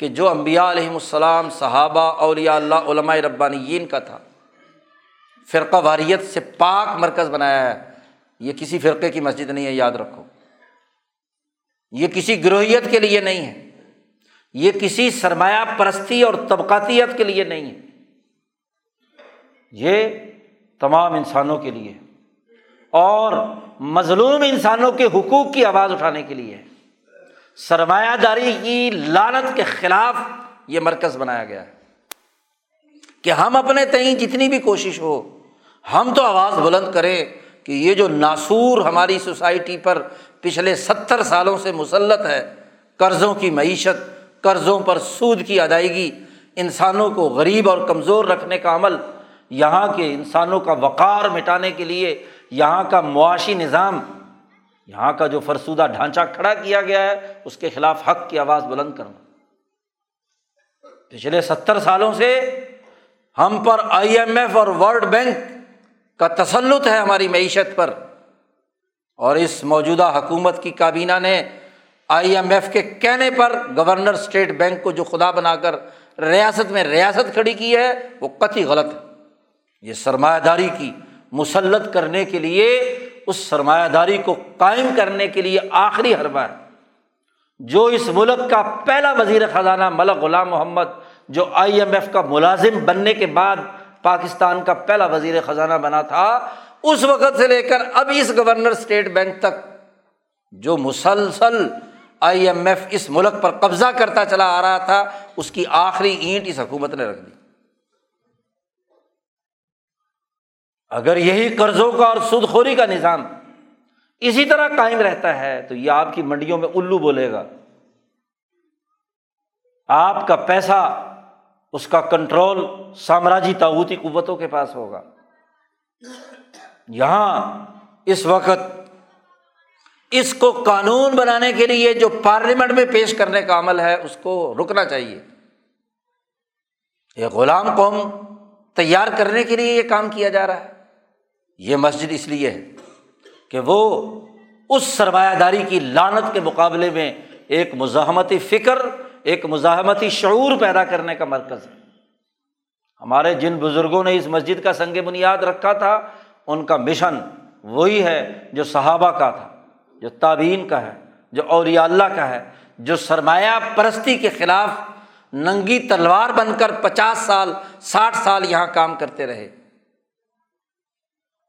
کہ جو امبیا علیہم السلام، صحابہ، اولیاء اللہ، علماء ربانیین کا تھا۔ فرقہ واریت سے پاک مرکز بنایا ہے۔ یہ کسی فرقے کی مسجد نہیں ہے، یاد رکھو۔ یہ کسی گروہیت کے لیے نہیں ہے۔ یہ کسی سرمایہ پرستی اور طبقاتیت کے لیے نہیں ہے۔ یہ تمام انسانوں کے لیے اور مظلوم انسانوں کے حقوق کی آواز اٹھانے کے لیے سرمایہ داری کی لانت کے خلاف یہ مرکز بنایا گیا ہے۔ کہ ہم اپنے تئیں جتنی بھی کوشش ہو، ہم تو آواز بلند کریں۔ کہ یہ جو ناسور ہماری سوسائٹی پر پچھلے ستر سالوں سے مسلط ہے، قرضوں کی معیشت، قرضوں پر سود کی ادائیگی، انسانوں کو غریب اور کمزور رکھنے کا عمل، یہاں کے انسانوں کا وقار مٹانے کے لیے یہاں کا معاشی نظام، یہاں کا جو فرسودہ ڈھانچہ کھڑا کیا گیا ہے، اس کے خلاف حق کی آواز بلند کرنا۔ پچھلے ستر سالوں سے ہم پر آئی ایم ایف اور ورلڈ بینک کا تسلط ہے ہماری معیشت پر۔ اور اس موجودہ حکومت کی کابینہ نے آئی ایم ایف کے کہنے پر گورنر اسٹیٹ بینک کو جو خدا بنا کر ریاست میں ریاست کھڑی کی ہے، وہ قطعی غلط ہے۔ یہ سرمایہ داری کی مسلط کرنے کے لیے، اس سرمایہ داری کو قائم کرنے کے لیے آخری حربہ ہے۔ جو اس ملک کا پہلا وزیر خزانہ ملک غلام محمد، جو آئی ایم ایف کا ملازم بننے کے بعد پاکستان کا پہلا وزیر خزانہ بنا تھا، اس وقت سے لے کر اب اس گورنر اسٹیٹ بینک تک جو مسلسل آئی ایم ایف اس ملک پر قبضہ کرتا چلا آ رہا تھا، اس کی آخری اینٹ اس حکومت نے رکھ دی۔ اگر یہی قرضوں کا اور سود خوری کا نظام اسی طرح قائم رہتا ہے، تو یہ آپ کی منڈیوں میں الو بولے گا۔ آپ کا پیسہ اس کا کنٹرول سامراجی تعوتی قوتوں کے پاس ہوگا۔ یہاں اس وقت اس کو قانون بنانے کے لیے جو پارلیمنٹ میں پیش کرنے کا عمل ہے، اس کو رکنا چاہیے۔ یہ غلام قوم تیار کرنے کے لیے یہ کام کیا جا رہا ہے۔ یہ مسجد اس لیے ہے کہ وہ اس سرمایہ داری کی لانت کے مقابلے میں ایک مزاحمتی فکر ایک مزاحمتی شعور پیدا کرنے کا مرکز ہے۔ ہمارے جن بزرگوں نے اس مسجد کا سنگ بنیاد رکھا تھا، ان کا مشن وہی ہے جو صحابہ کا تھا، جو تعبین کا ہے، جو اولیاء اللہ کا ہے، جو سرمایہ پرستی کے خلاف ننگی تلوار بن کر پچاس سال، ساٹھ سال یہاں کام کرتے رہے۔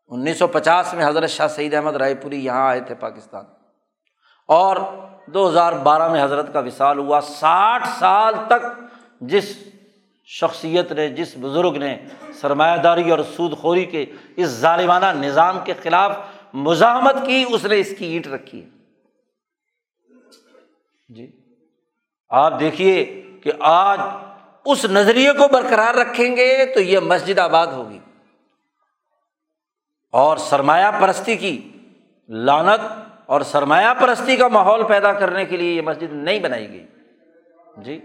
انیس سو پچاس میں حضرت شاہ سعید احمد رائے پوری یہاں آئے تھے پاکستان۔ اور دو ہزار بارہ میں حضرت کا وصال ہوا، ساٹھ سال تک جس شخصیت نے، جس بزرگ نے سرمایہ داری اور سود خوری کے اس ظالمانہ نظام کے خلاف مزاحمت کی، اس نے اس کی اینٹ رکھی ہے۔ جی آپ دیکھیے کہ آج اس نظریے کو برقرار رکھیں گے تو یہ مسجد آباد ہوگی۔ اور سرمایہ پرستی کی لانت اور سرمایہ پرستی کا ماحول پیدا کرنے کے لیے یہ مسجد نہیں بنائی گئی۔ جی؟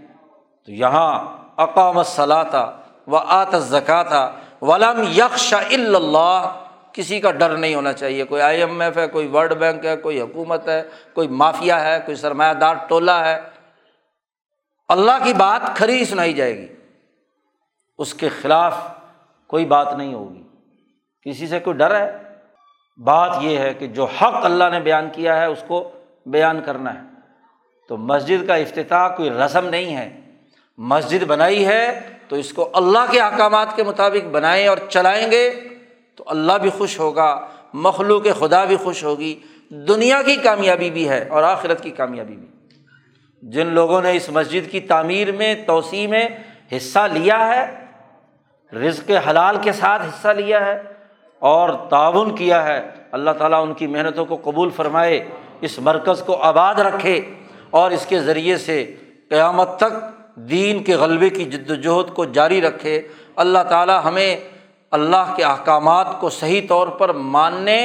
تو یہاں اقام صلاح تھا و آت زکا تھا ولم یکش اللہ، کسی کا ڈر نہیں ہونا چاہیے۔ کوئی آئی ایم ایف ہے، کوئی ورلڈ بینک ہے، کوئی حکومت ہے، کوئی مافیا ہے، کوئی سرمایہ دار ٹولہ ہے۔ اللہ کی بات کھری سنائی جائے گی۔ اس کے خلاف کوئی بات نہیں ہوگی۔ کسی سے کوئی ڈر ہے؟ بات یہ ہے کہ جو حق اللہ نے بیان کیا ہے، اس کو بیان کرنا ہے۔ تو مسجد کا افتتاح کوئی رسم نہیں ہے۔ مسجد بنائی ہے تو اس کو اللہ کے احکامات کے مطابق بنائیں اور چلائیں گے تو اللہ بھی خوش ہوگا، مخلوق خدا بھی خوش ہوگی، دنیا کی کامیابی بھی ہے اور آخرت کی کامیابی بھی۔ جن لوگوں نے اس مسجد کی تعمیر میں، توسیع میں حصہ لیا ہے، رزق حلال کے ساتھ حصہ لیا ہے اور تعاون کیا ہے، اللہ تعالیٰ ان کی محنتوں کو قبول فرمائے، اس مرکز کو آباد رکھے اور اس کے ذریعے سے قیامت تک دین کے غلبے کی جد وجہد کو جاری رکھے۔ اللہ تعالیٰ ہمیں اللہ کے احکامات کو صحیح طور پر ماننے،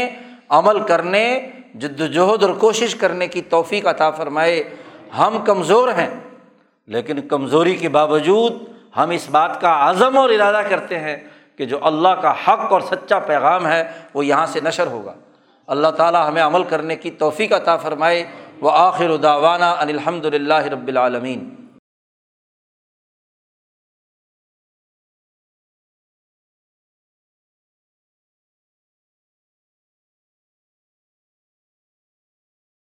عمل کرنے، جد وجہد اور کوشش کرنے کی توفیق عطا فرمائے۔ ہم کمزور ہیں، لیکن کمزوری کے باوجود ہم اس بات کا عزم اور ارادہ کرتے ہیں۔ کہ جو اللہ کا حق اور سچا پیغام ہے وہ یہاں سے نشر ہوگا۔ اللہ تعالیٰ ہمیں عمل کرنے کی توفیق عطا فرمائے۔ وہ آخر داوانہ الحمد للہ رب العالمین۔